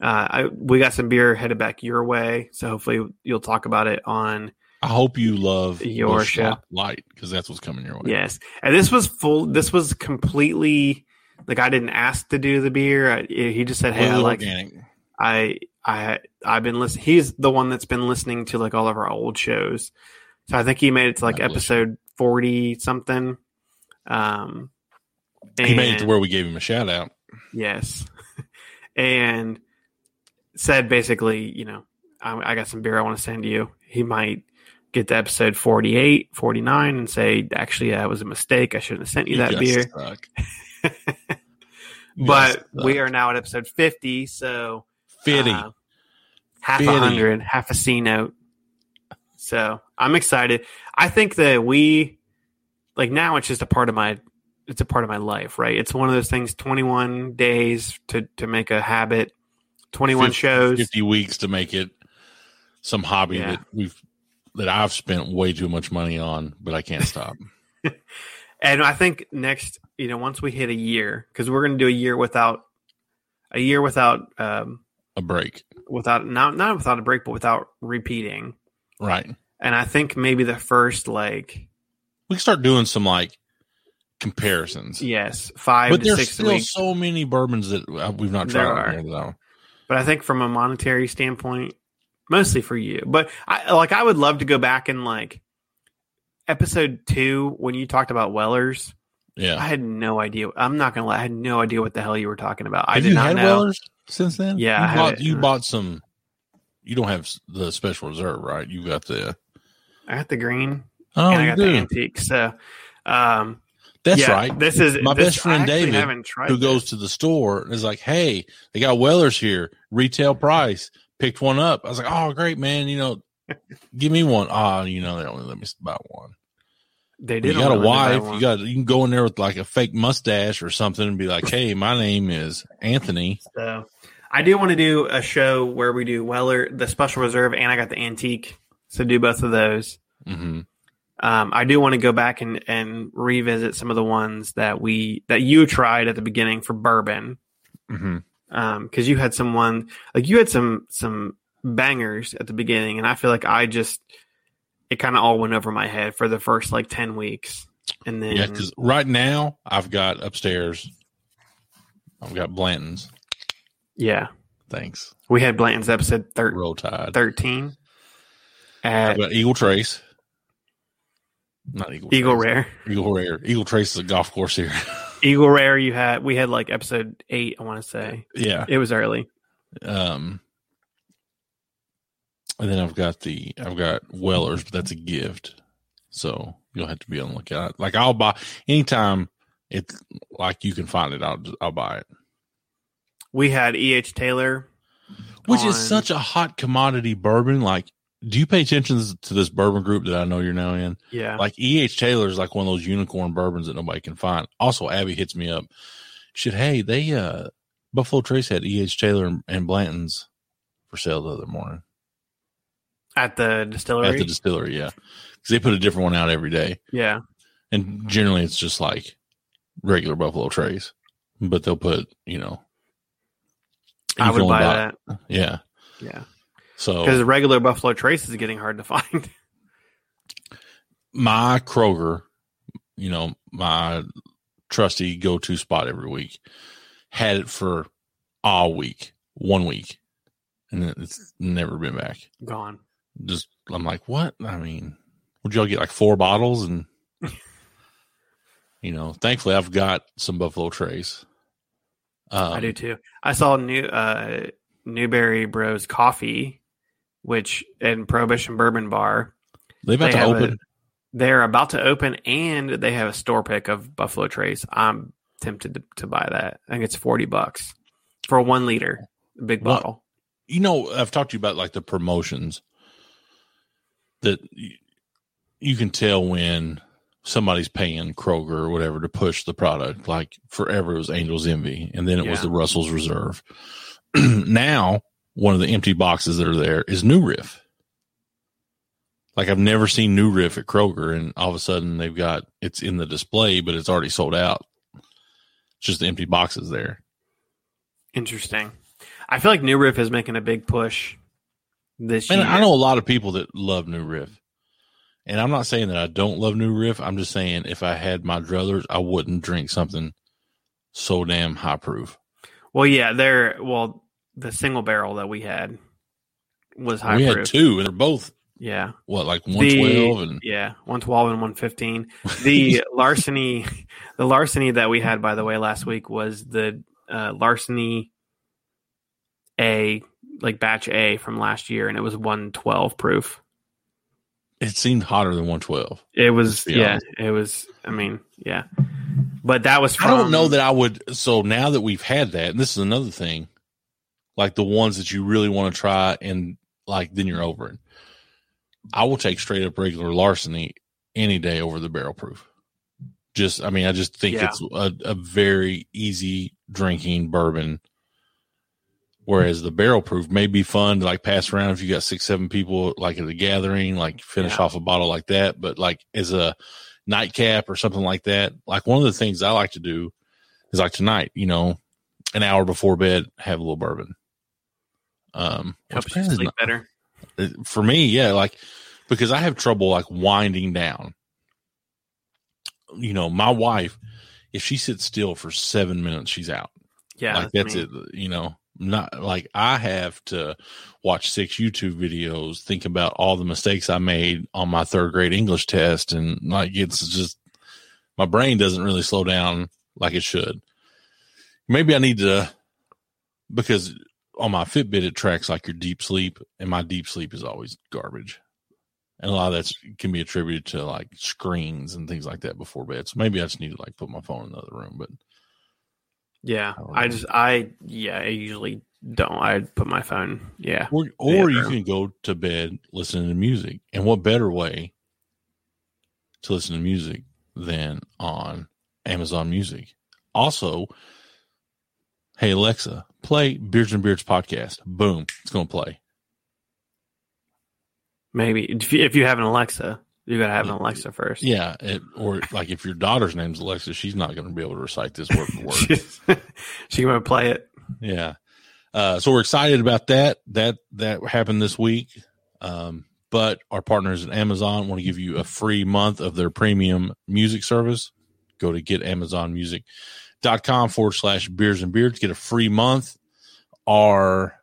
Uh, I, we got some beer headed back your way, so hopefully you'll talk about it on I hope you love Your show. Light because that's what's coming your way. Yes, and this was full. This was completely like I didn't ask to do the beer. I, he just said, "Hey, I like organic. I I I've been listening." He's the one that's been listening to like all of our old shows, so I think he made it to like episode forty something. Um, He made it to where we gave him a shout out. Yes. and said basically, you know, I, I got some beer I want to send to you. He might get to episode 48, 49 and say, actually, that was a mistake. I shouldn't have sent you that guys beer. But we are now at episode 50. So fitty. uh, half a hundred, half a C note. So I'm excited. I think that we, like now it's just a part of my, it's a part of my life, right? It's one of those things, 21 days to, to make a habit, 21 Fif- shows. fifty weeks to make it some hobby Yeah. that we've that I've spent way too much money on, but I can't stop. And I think next, you know, once we hit a year, because we're going to do a year without a year without, um, a break, without not not without a break, but without repeating. right? And I think maybe the first like We can start doing some like comparisons. yes five but to there's six still weeks. so many bourbons that uh, we've not tried. There are. on here that I- But I think from a monetary standpoint, mostly for you. But I like I would love to go back and like episode two when you talked about Wellers. Yeah, I had no idea. I'm not gonna lie. I had no idea what the hell you were talking about. I did not know. Wellers since then? Yeah, I you bought you bought some. You don't have the special reserve, right? You got the. I got the green Oh, and I you got do. the antique. So, um, That's yeah, right. This is My this- best friend David, Who goes to the store and is like, "Hey, they got Wellers here, retail price." Picked one up. I was like, "Oh, great, man! You know, give me one." Ah, you know, they only let me buy one. They did. You got a only let me buy wife. You got. You can go in there with like a fake mustache or something and be like, "Hey, my name is Anthony." So I do want to do a show where we do Weller, the special reserve, and I got the antique. So do both of those. hmm Um, I do want to go back and, and revisit some of the ones that we that you tried at the beginning for bourbon. hmm Um, because you had some one like you had some some bangers at the beginning, and I feel like I just it kind of all went over my head for the first like ten weeks, and then Yeah, because right now I've got upstairs. I've got Blanton's. yeah, Thanks. we had Blanton's episode thir- Roll Tide. thirteen I've at got Eagle Trace. Not Eagle. Eagle Trace. Rare. Eagle Rare. Eagle Trace is a golf course here. Eagle Rare, you had we had like episode eight. I want to say yeah. it was early. Um. And then I've got the I've got Wellers, but that's a gift, so you'll have to be on the lookout. Like I'll buy anytime it's like you can find it. I'll I'll buy it. We had E. H. Taylor, Which on- is such a hot commodity bourbon. Like, do you pay attention to this bourbon group that I know you're now in? yeah, Like E. H. Taylor is like one of those unicorn bourbons that nobody can find. Also, Abby hits me up. She said, "Hey, they uh Buffalo Trace had E. H. Taylor and, Blanton's for sale the other morning at the distillery. at the distillery. Yeah, because they put a different one out every day, yeah, and generally it's just like regular Buffalo Trace, but they'll put you know. I you would buy that. Yeah. Yeah, So because the regular Buffalo Trace is getting hard to find. my Kroger, you know, my trusty go to spot every week, had it for all week, one week, and then it's never been back. Gone. Just, I'm like, what? I mean, would y'all get like four bottles? And, you know, thankfully I've got some Buffalo Trace. Um, I do too. I saw new uh Newberry Bros Coffee, which in Prohibition Bourbon Bar, They about they to open. a- they're about to open, and they have a store pick of Buffalo Trace. I'm tempted to, to buy that. I think it's forty bucks for one liter big bottle. you know, I've talked to you about like the promotions that y- you can tell when somebody's paying Kroger or whatever to push the product. Like forever, it was Angel's Envy, and then it was the Russell's Reserve. now, one of the empty boxes that are there is New Riff. Like I've never seen New Riff at Kroger, and all of a sudden they've got it's in the display, but it's already sold out. It's just the empty boxes there. Interesting. I feel like New Riff is making a big push this Man, year. I know a lot of people that love New Riff. And I'm not saying that I don't love New Riff. I'm just saying if I had my druthers, I wouldn't drink something so damn high proof. Well, yeah, they're well, the single barrel that we had was high we proof. had two, and they're both Yeah, what like 112 and yeah, one twelve and one fifteen. The larceny, the larceny that we had, by the way, last week was the uh, larceny A, like batch A from last year, and it was one twelve proof. it seemed hotter than 112. It was, yeah, honest. it was. I mean, yeah, but that was. I don't know that I would. So now that we've had that, and this is another thing, like the ones that you really want to try, and like then you're over it. I will take straight up regular larceny any day over the barrel proof. Just, I mean, I just think Yeah. it's a, a very easy drinking bourbon. Whereas the barrel proof may be fun to like pass around if you got six, seven people like at a gathering, like finish Yeah. off a bottle like that. But like as a nightcap or something like that, like one of the things I like to do is like tonight, you know, an hour before bed, have a little bourbon. Um, helps you sleep better. for me, yeah, like because I have trouble like winding down. You know, my wife, if she sits still for seven minutes, she's out. Yeah, like that's me. it. You know, not like I have to watch six YouTube videos, think about all the mistakes I made on my third grade English test, and like it's just my brain doesn't really slow down like it should. Maybe I need to because on my Fitbit it tracks like your deep sleep, and my deep sleep is always garbage. And a lot of that can be attributed to like screens and things like that before bed. So maybe I just need to like put my phone in another room. But Yeah, I I just I yeah I usually don't. I put my phone. Yeah, or or you can go to bed listening to music. And what better way to listen to music than on Amazon Music? Also, hey Alexa, play Beers and Beards podcast. Boom, it's going to play. maybe if you, if you have an Alexa, you gotta have an Alexa first. Yeah, it, or like if your daughter's name's Alexa, she's not going to be able to recite this word for word. she gonna play it. Yeah. Uh, so we're excited about that. That that happened this week. Um, but our partners at Amazon want to give you a free month of their premium music service. Go to getamazonmusic.com forward slash beers and beards. Get a free month. Our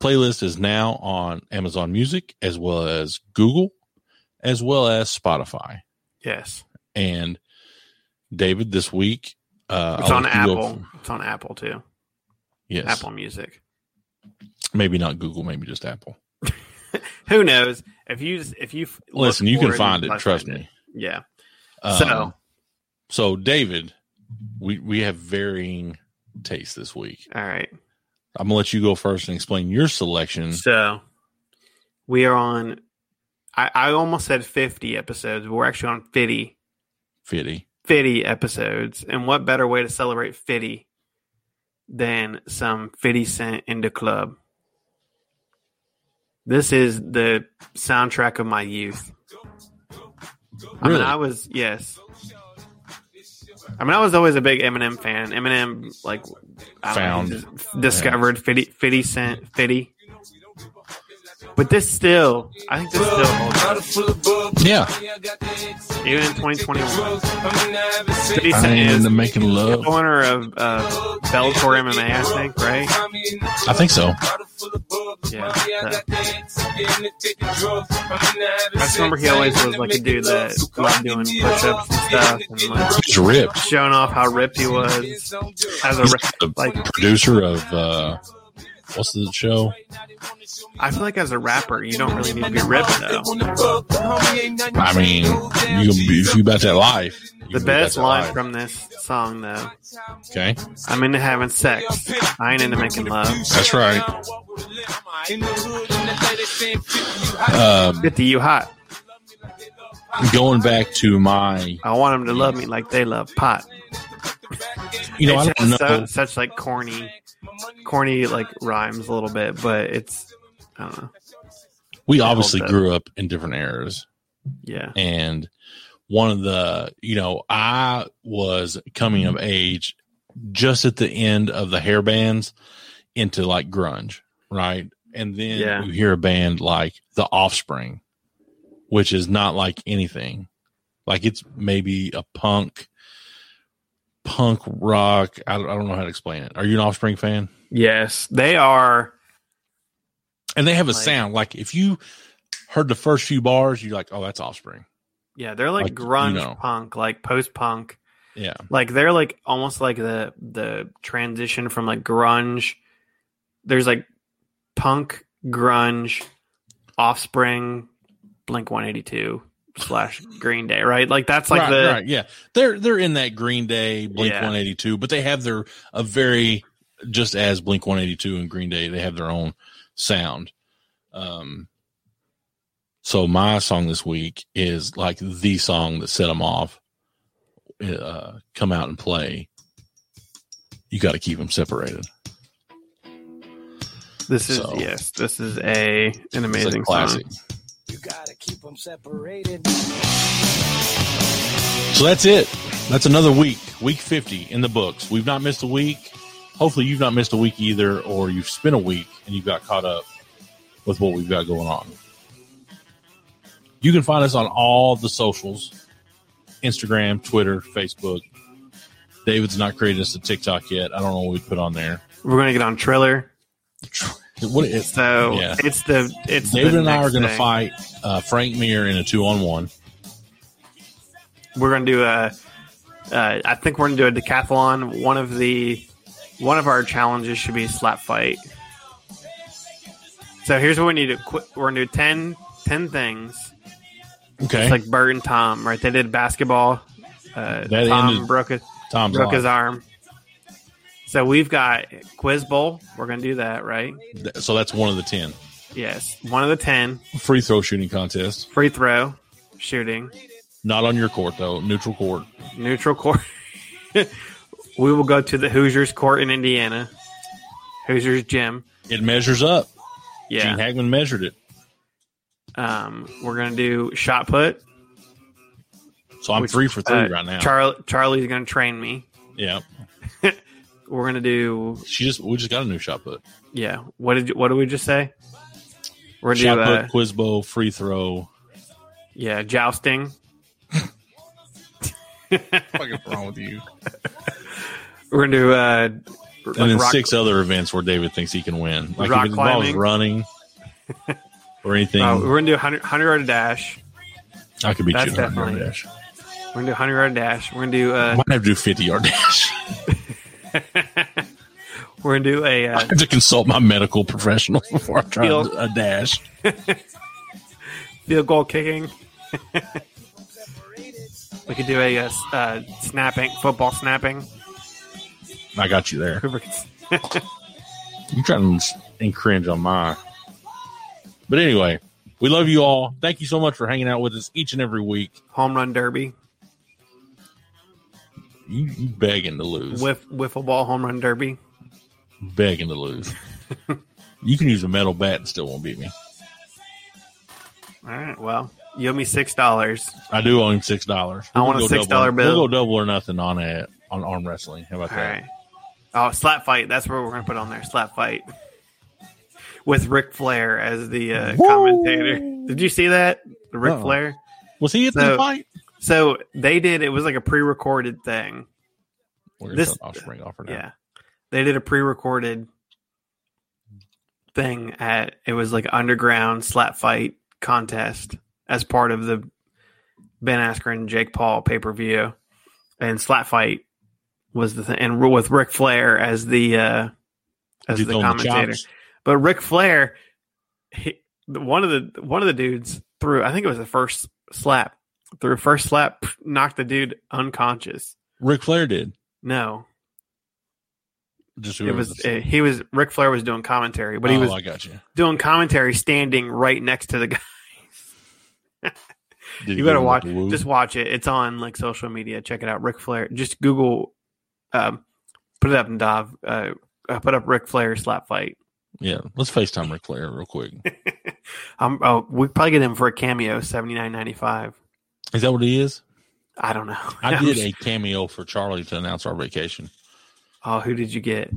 playlist is now on Amazon Music as well as Google, as well as Spotify. Yes, And David, this week, uh, it's I'll on let you go Apple. f- It's on Apple too. yes. Apple Music. Maybe not Google, maybe just Apple. Who knows? If you if you Listen, you can find it. Trust me. Yeah. Um, So- so David, we we have varying tastes this week. All right. I'm gonna let you go first and explain your selection. So we are on. I, I almost said 50 episodes, but we're actually on 50, Fitty. 50 episodes. And what better way to celebrate 50 than some 50 Cent in the club? This is the soundtrack of my youth. I mean, I was, yes. I mean, I was always a big Eminem fan. Eminem, like, know, Found. just discovered 50, 50 Cent, 50. But this still, I think this still holds. Yeah. Even in 2021. 50 I is into making love. the owner of uh, Bellator MMA, I think, right? I think so. Yeah. I just remember he always was like a dude that loved doing push ups and stuff and like He's ripped. showing off how ripped he was as a He's the like producer of uh, what's the show? I feel like as a rapper, you don't really need to be ripped though. I mean, you if you about that life. The can be about best line life. from this song though, Okay, I'm into having sex. I ain't into making love. that's right. Um, 50 you hot. going back to my, I want them to love me like they love Pac. you know, I don't know. so, such like corny, corny like rhymes a little bit, but it's I don't know. We obviously grew up in different eras. Yeah, and one of the you know i was coming of age just at the end of the hair bands into like grunge right and then Yeah. you hear a band like the offspring which is not like anything like it's maybe a punk punk rock i don't, I don't know how to explain it are you an offspring fan yes, they are. and they have a Like- sound like if you heard the first few bars you're like oh that's offspring Yeah, they're like, Like, grunge you know. punk, like post punk. yeah Like they're like almost like the the transition from like grunge. There's like punk, grunge, offspring, Blink 182 slash Green Day, right? Like that's like right, the right, yeah. They're they're in that Green Day, Blink Yeah. One Eighty Two, but they have their a very just as Blink One Eighty Two and Green Day, they have their own sound. Um, so my song this week is like the song that set them off. Uh, come out and play. You got to keep them separated. this is So- yes, this is a an It's a amazing classic. song. You gotta keep them separated. So that's it. That's another week, week 50 in the books. We've not missed a week. Hopefully, you've not missed a week either, or you've spent a week and you've got caught up with what we've got going on. You can find us on all the socials Instagram, Twitter, Facebook. David's not created us a TikTok yet. I don't know what we put on there. We're gonna get on Triller. What is, So Yeah. it's the it's David the and I are going to fight uh, Frank Mir in a two on one. We're gonna do a. Uh, I think we're gonna do a decathlon. One of the one of our challenges should be slap fight. So here's what we need to quit. We're gonna do 10, 10 things. Okay. It's like Bert and Tom, right? They did basketball. Uh, That Tom ended broke Tom's broke his arm. So we've got quiz bowl. We're gonna do that, right? So that's one of the 10. Yes, one of the ten Free throw shooting contest. free throw shooting Not on your court, though. Neutral court. neutral court. we will go to the Hoosiers court in Indiana. Hoosiers gym. It measures up. Yeah. Gene Hackman measured it. Um, we're gonna do shot put. So I'm which, three for three uh, right now. Charlie Charlie's gonna train me. yeah. We're gonna do She just we just got a new shot put. yeah. What did you, what did we just say? We're gonna Shot do put, uh, quiz bow, free throw. yeah jousting. What's wrong with you? We're gonna do uh, And then rock- six other events where David thinks he can win. Like Rock if it involves climbing. running or anything, uh, we're gonna do 100, 100 yard dash. I could beat that's you in hundred definitely- dash. We're gonna do hundred yard dash. We're gonna do I uh, might have to do fifty yard dash. we're gonna do a I uh, have to consult my medical professional before I try Field- a dash. field goal kicking. we could do a uh, uh, snapping football snapping. I got you there. You trying to cringe on my. But anyway, we love you all. Thank you so much for hanging out with us each and every week. Home run derby, You, you begging to lose. whiff wiffle ball home run derby. begging to lose. you can use a metal bat and still won't beat me. All right. Well, you owe me six dollars. I do owe him six dollars. I want a $6 bill. We'll go double or nothing on it on arm wrestling. How about All that? right. Oh, slap fight. That's what we're gonna put on there. Slap fight with Ric Flair as the uh, commentator. Did you see that? The Ric Uh-uh. Flair. Was he at So- the fight? So they did. It was like a pre-recorded thing. We're this- offspring offer now. Yeah. They did a pre-recorded thing at it was like underground slap fight contest as part of the Ben Askren Jake Paul pay-per-view. And slap fight was the thing and with Ric Flair as the uh as the him the commentator. But Ric Flair, he, one of the one of the dudes threw. I think it was the first slap. A first slap, knocked the dude unconscious. Ric Flair did. No, Just it was this- uh, he was Ric Flair was doing commentary, but he oh, was I got you. doing commentary standing right next to the guy. You better watch. woo? Just watch it. It's on like social media. Check it out. Ric Flair. Just Google. Um, put it up in Dov. Uh, uh, put up Ric Flair slap fight. yeah. Let's FaceTime Ric Flair real quick. um, oh, we probably get him for a cameo, seventy nine ninety five. Is that what he is? I don't know. I did a cameo for Charlie to announce our vacation. Oh, who did you get?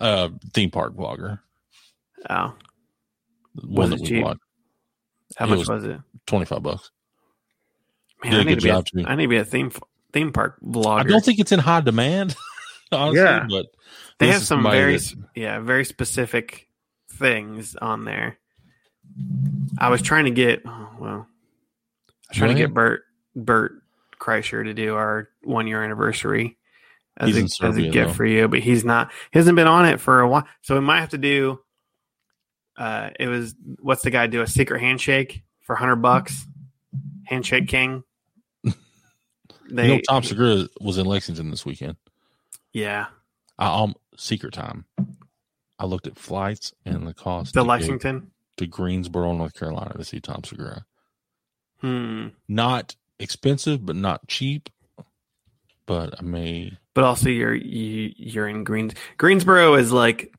Uh, theme park vlogger, Oh, the Was one it that we bought, how It much was- was, it? twenty five bucks. Man, did I need to be. A, job, too. I need to be a theme theme park vlogger. I don't think it's in high demand, honestly. Yeah. But they have some very that- yeah very specific things on there. I was trying to get oh, well, I was trying to get. Bert Bert Kreischer to do our one year anniversary as He's a, in as a gift though. for you, but he's not. He hasn't been on it for a while, so we might have to do. Uh, it was what's the guy do a secret handshake for hundred bucks? Handshake King. They you know, Tom Segura was in Lexington this weekend. yeah I um secret time. I looked at flights and the cost the to Lexington. to Greensboro, North Carolina, to see Tom Segura. Hmm. Not expensive, but not cheap. But I may but also you're you, you're in Greens Greensboro is like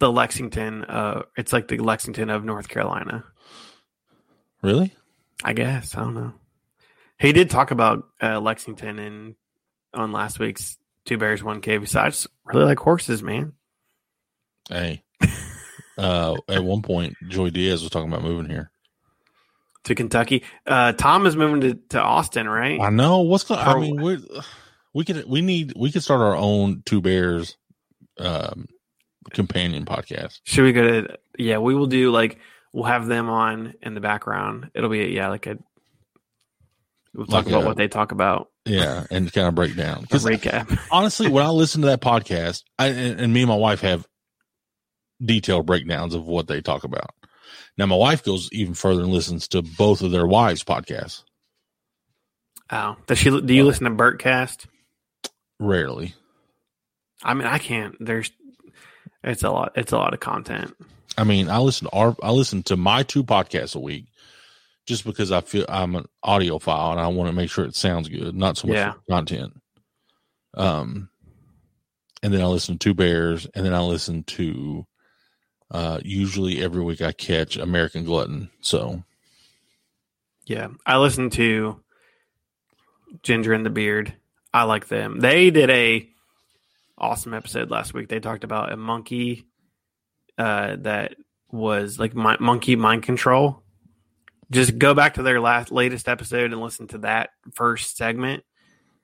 the Lexington uh it's like the Lexington of North Carolina really. I guess I don't know he did talk about uh, Lexington in on last week's Two Bears One Cave so I just really like horses man Hey, uh, at one point, Joey Diaz was talking about moving here. To Kentucky uh Tom is moving to, to Austin right I know what's going. I mean, we we could we need we could start our own Two Bears um, companion podcast. should we go to yeah we will do like we'll have them on in the background it'll be yeah like a we'll talk Like about a- what they talk about Yeah, and kind of break down recap honestly, when I listen to that podcast, I, and, and me and my wife have detailed breakdowns of what they talk about. Now, my wife goes even further and listens to both of their wives' podcasts. Oh, does she? Do you listen to Bertcast? Rarely, I mean, I can't. There's, it's a lot. It's a lot of content. I mean, I listen to our, I listen to my two podcasts a week, just because I feel I'm an audiophile and I want to make sure it sounds good, not so much Yeah. content. Um, and then I listen to Two Bears, and then I listen to. Uh, usually every week I catch American Glutton. So Yeah, I listen to Ginger and the Beard. I like them. They did a awesome episode last week. They talked about a monkey uh, that was like my, monkey mind control. Just go back to their last latest episode and listen to that first segment.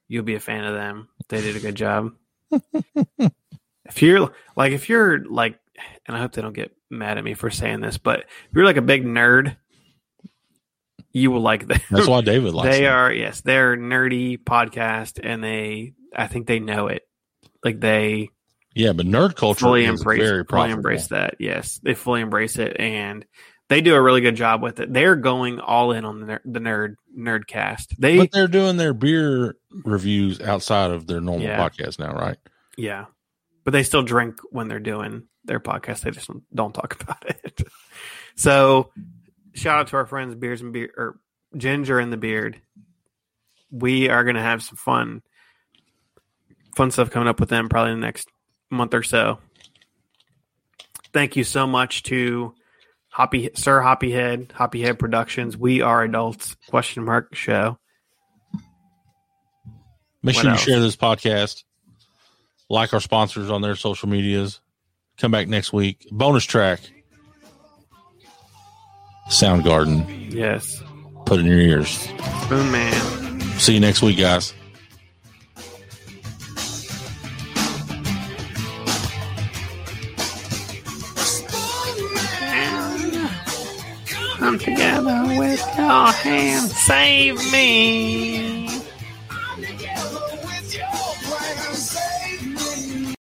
You'll be a fan of them. They did a good job. if you're like, if you're like, and I hope they don't get mad at me for saying this, but if you're like a big nerd, you will like them. that's why David likes they them. are yes, they're nerdy podcast, and they I think they know it. Like they Yeah, but nerd culture fully is embrace very fully embrace that. Yes, they fully embrace it, and they do a really good job with it. They're going all in on the nerd, the nerd nerdcast. They But they're doing their beer reviews outside of their normal Yeah. podcast now, right? yeah, but they still drink when they're doing their podcast. They just don't talk about it. so shout out to our friends Beers and Beer or Ginger and the Beard. We are going to have some fun, fun stuff coming up with them probably in the next month or so. Thank you so much to Hoppy Sir Hoppyhead, Hoppyhead Productions. We are adults? Question mark show. Make What sure you share this podcast. Like our sponsors on their social medias. Come back next week. Bonus track. Soundgarden. Yes, Put it in your ears. Spoonman. See you next week, guys. Come together with your hands, save me.